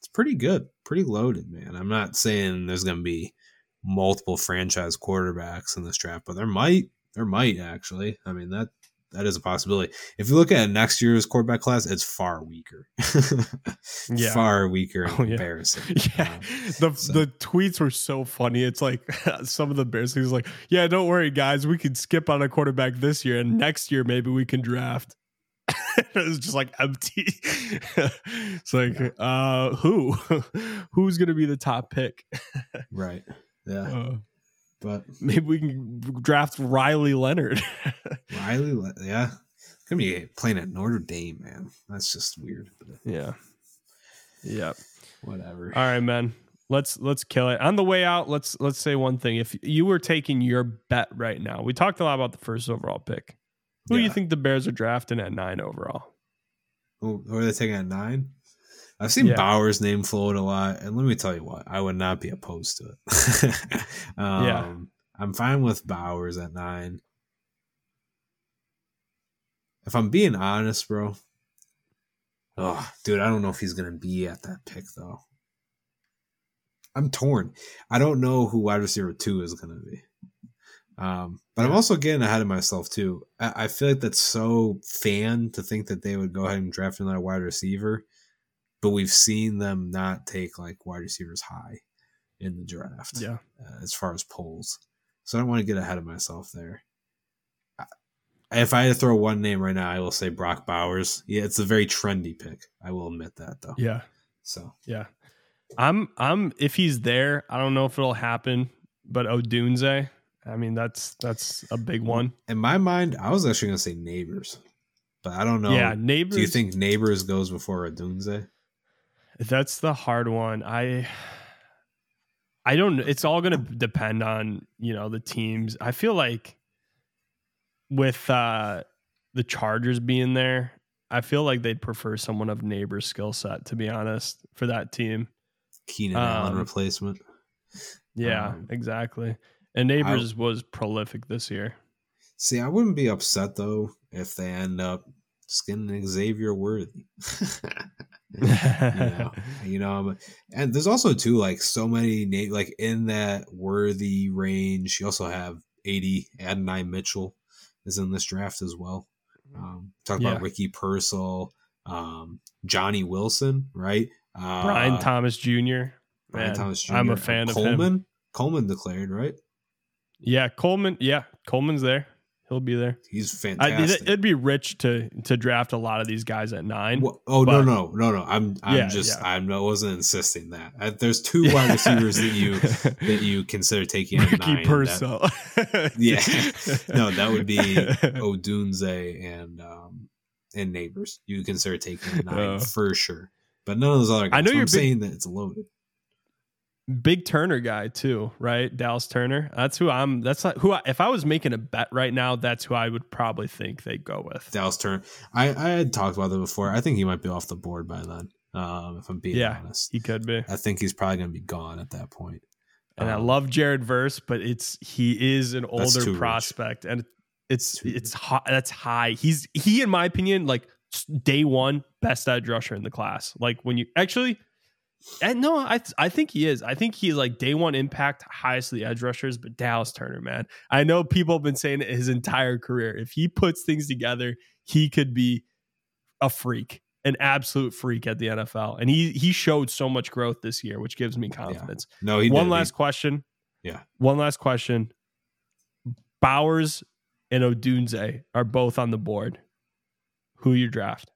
it's pretty good, pretty loaded, man. I'm not saying there's going to be multiple franchise quarterbacks in this draft, but there might, there might actually. I mean that that is a possibility. If you look at next year's quarterback class, it's far weaker. Yeah. far weaker in Oh, yeah. comparison. Yeah, Um, the so- the tweets were so funny. It's like some of the Bears things like, yeah, don't worry, guys, we can skip on a quarterback this year, and next year maybe we can draft. it was just like empty. it's like, uh, who, who's gonna be the top pick? right. Yeah. Uh, But maybe we can draft Riley Leonard. Riley, Le- yeah, gonna be playing at Notre Dame, man. That's just weird. Yeah, yeah. whatever. All right, man. Let's let's kill it. On the way out, let's let's say one thing. If you were taking your bet right now, we talked a lot about the first overall pick. Who do you think the Bears are drafting at nine overall? Who, who are they taking at nine? I've seen Yeah. Bowers' name float a lot, and let me tell you what, I would not be opposed to it. um, Yeah. I'm fine with Bowers at nine. If I'm being honest, bro, oh, dude, I don't know if he's gonna be at that pick though. I'm torn. I don't know who wide receiver two is gonna be. Um, but I'm also getting ahead of myself too. I, I feel like that's so fan to think that they would go ahead and draft another wide receiver, but we've seen them not take like wide receivers high in the draft Yeah. uh, as far as Poles. So I don't want to get ahead of myself there. I- If I had to throw one name right now, I will say Brock Bowers. Yeah, it's a very trendy pick. I will admit that though. Yeah. So Yeah. I'm I'm if he's there, I don't know if it'll happen, but Odunze, I mean that's that's a big one. in my mind, I was actually gonna say Nabers, but I don't know. Yeah, Nabers Do you think Nabers goes before Odunze? That's the hard one. I I don't it's all going to depend on, you know, the teams. I feel like with uh the Chargers being there, I feel like they'd prefer someone of Nabers skill set to be honest for that team. Keenan Allen Um, replacement. Yeah, Um, exactly. And Nabers was prolific this year. See, I wouldn't be upset though if they end up getting Xavier Worthy. you know, you know, and there's also too like so many like in that worthy range. You also have 80 Adonai Mitchell is in this draft as well. Um, talk Yeah. about Ricky Pearsall, um, Johnny Wilson, right? Uh, Brian Thomas Jr. Brian Thomas Jr. I'm a uh, fan of him. Coleman. Coleman declared, right? Yeah, Coleman. Yeah, Coleman's there. He'll be there. He's I, fantastic. it'd be rich to to draft a lot of these guys at nine. Wha- oh no no no no! I'm I'm Yeah, just yeah. I'm I wasn't insisting that. Uh, there's two wide receivers that you that you consider taking at Ricky nine. that- Yeah. No, that would be Odunze and um and Nabers. You consider taking at nine Uh. for sure. But none of those other guys. I know So you're I'm big- saying that it's loaded. Big Turner guy too, right? Dallas Turner. That's who I'm. That's not who. I, if I was making a bet right now, that's who I would probably think they'd go with. Dallas Turner. I I had talked about that before. I think he might be off the board by then. Um, if I'm being Yeah. honest, He could be. I think he's probably gonna be gone at that point. And I Um, love Jared Verse, but it's he is an older rich. prospect, and it's Too it's high, that's high. He's he, in my opinion, like day one best edge rusher in the class. Like when you actually, and no, I I think he is. I think he's like day one impact, highest of the edge rushers. But Dallas Turner, man, I know people have been saying it his entire career. If he puts things together, he could be a freak. an absolute freak at the NFL, and he he showed so much growth this year, which gives me confidence. No, he One did. last He- question. Yeah. One last question. Bowers and Odunze are both on the board. Who you draft?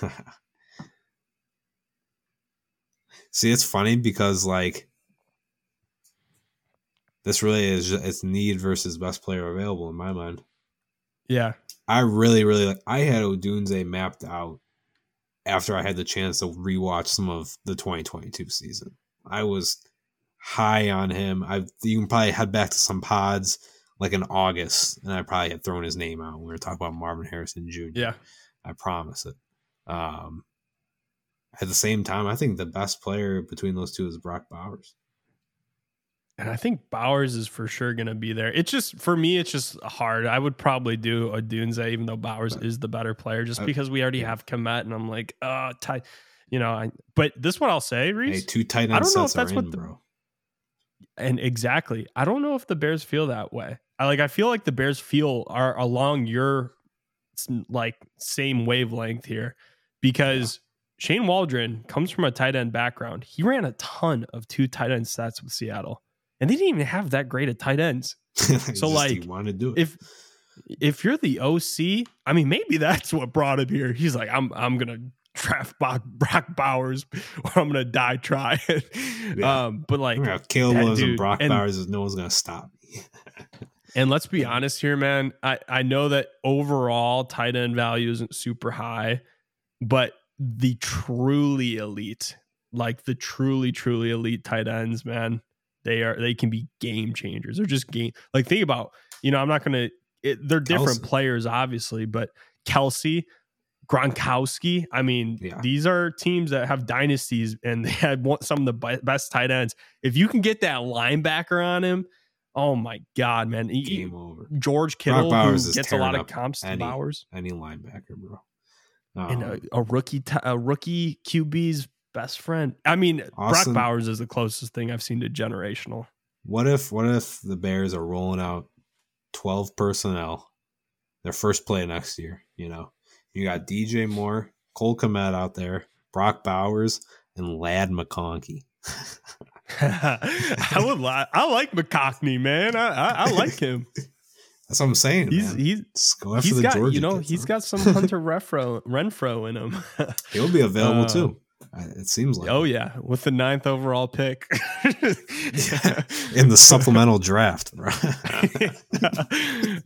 See, it's funny because like this really is ju- it's need versus best player available in my mind. Yeah. I really, really like. I had Odunze mapped out after I had the chance to rewatch some of the 2022 season. I was high on him. I you can probably head back to some pods like in August, and I probably had thrown his name out when we were talking about Marvin Harrison Jr. Yeah. I promise it. Um, at the same time, I think the best player between those two is Brock Bowers. And I think Bowers is for sure going to be there. It's just for me, it's just hard. I would probably do Odunze, even though Bowers is the better player, just Uh, because we already have Kmet, and I'm like, uh, ty you know. I but this what I'll say, Hey, Reese, two tight I end don't know if that's what in, the- bro. and exactly, I don't know if the Bears feel that way. I like, I feel like the Bears feel are along your like same wavelength here, because Shane Waldron comes from a tight end background. He ran a ton of two tight end sets with Seattle, and they didn't even have that great of tight ends. so like, he wanted to do it. if if you're the OC, I mean, maybe that's what brought him here. He's like, I'm I'm gonna draft Brock, Brock Bowers, or I'm gonna die trying. Yeah. Um, but like, I'm gonna Caleb that Williams and Brock and- Bowers, and no one's gonna stop me. and let's be honest here, man. I I know that overall tight end value isn't super high, but the truly elite, like the truly truly elite tight ends, man, they are they can be game changers. They're just game. Like think about, you know, I'm not gonna. It, they're different Kelce. players, obviously, but Kelce, Gronkowski. I mean, Yeah. these are teams that have dynasties, and they had one, some of the best tight ends. If you can get that linebacker on him, oh my god, man! He- he- Game over. George Kittle, who gets a lot of comps to Bowers, Any linebacker, bro. And a, Um, a rookie, t- a rookie QB's best friend. I mean, Austin- Brock Bowers is the closest thing I've seen to generational. what if what if the Bears are rolling out twelve personnel, their first play next year? You know, you got DJ Moore, Cole Kmet out there, Brock Bowers, and Ladd McConkey. I would, li- I like McConkey, man. I, I, I like him. That's what I'm saying. He's man. he's Just go after he's the got Georgia you know kids, he's huh? got some Hunter Renfrow Renfrow in him. He'll be available Uh, too. It seems like. oh yeah, with the ninth overall pick. Yeah, in the supplemental draft, bro.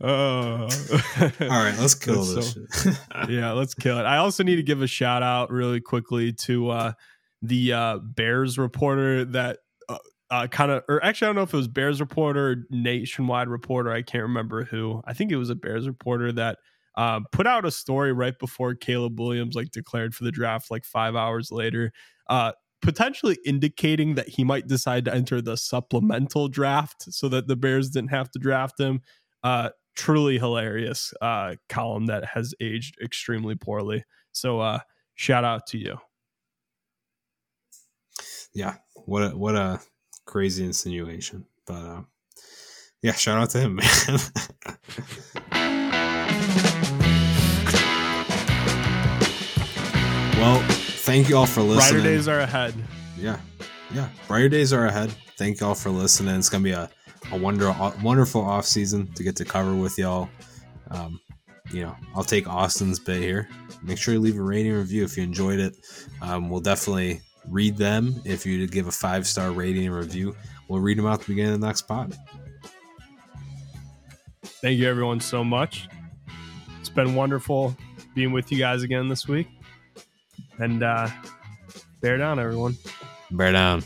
oh. All right, let's kill That's this shit. yeah, let's kill it. I also need to give a shout out really quickly to uh, the uh, Bears reporter that uh, kind of, or actually, I don't know if it was Bears reporter, or nationwide reporter. I can't remember who. I think it was a Bears reporter that uh, put out a story right before Caleb Williams like declared for the draft, like five hours later, uh, potentially indicating that he might decide to enter the supplemental draft so that the Bears didn't have to draft him. Uh, truly hilarious uh, column that has aged extremely poorly. So uh, shout out to you. yeah, what a what a crazy insinuation. But uh, yeah, shout out to him, man. well, thank you all for listening. Brighter days are ahead. yeah, yeah, brighter days are ahead. Thank you all for listening. It's gonna be a a wonder wonderful off season to get to cover with y'all. Um, you know, I'll take Austin's bit here. Make sure you leave a rating review if you enjoyed it. Um, we'll definitely read them if you give a five star rating and review. We'll read them out at the beginning of the next pod. Thank you, everyone, so much. It's been wonderful being with you guys again this week. And uh, bear down, everyone. Bear down.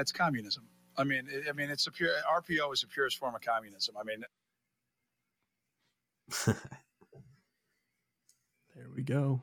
Yeah, it's communism. I mean, it, I mean, it's a pure RPO is the purest form of communism. I mean, There we go.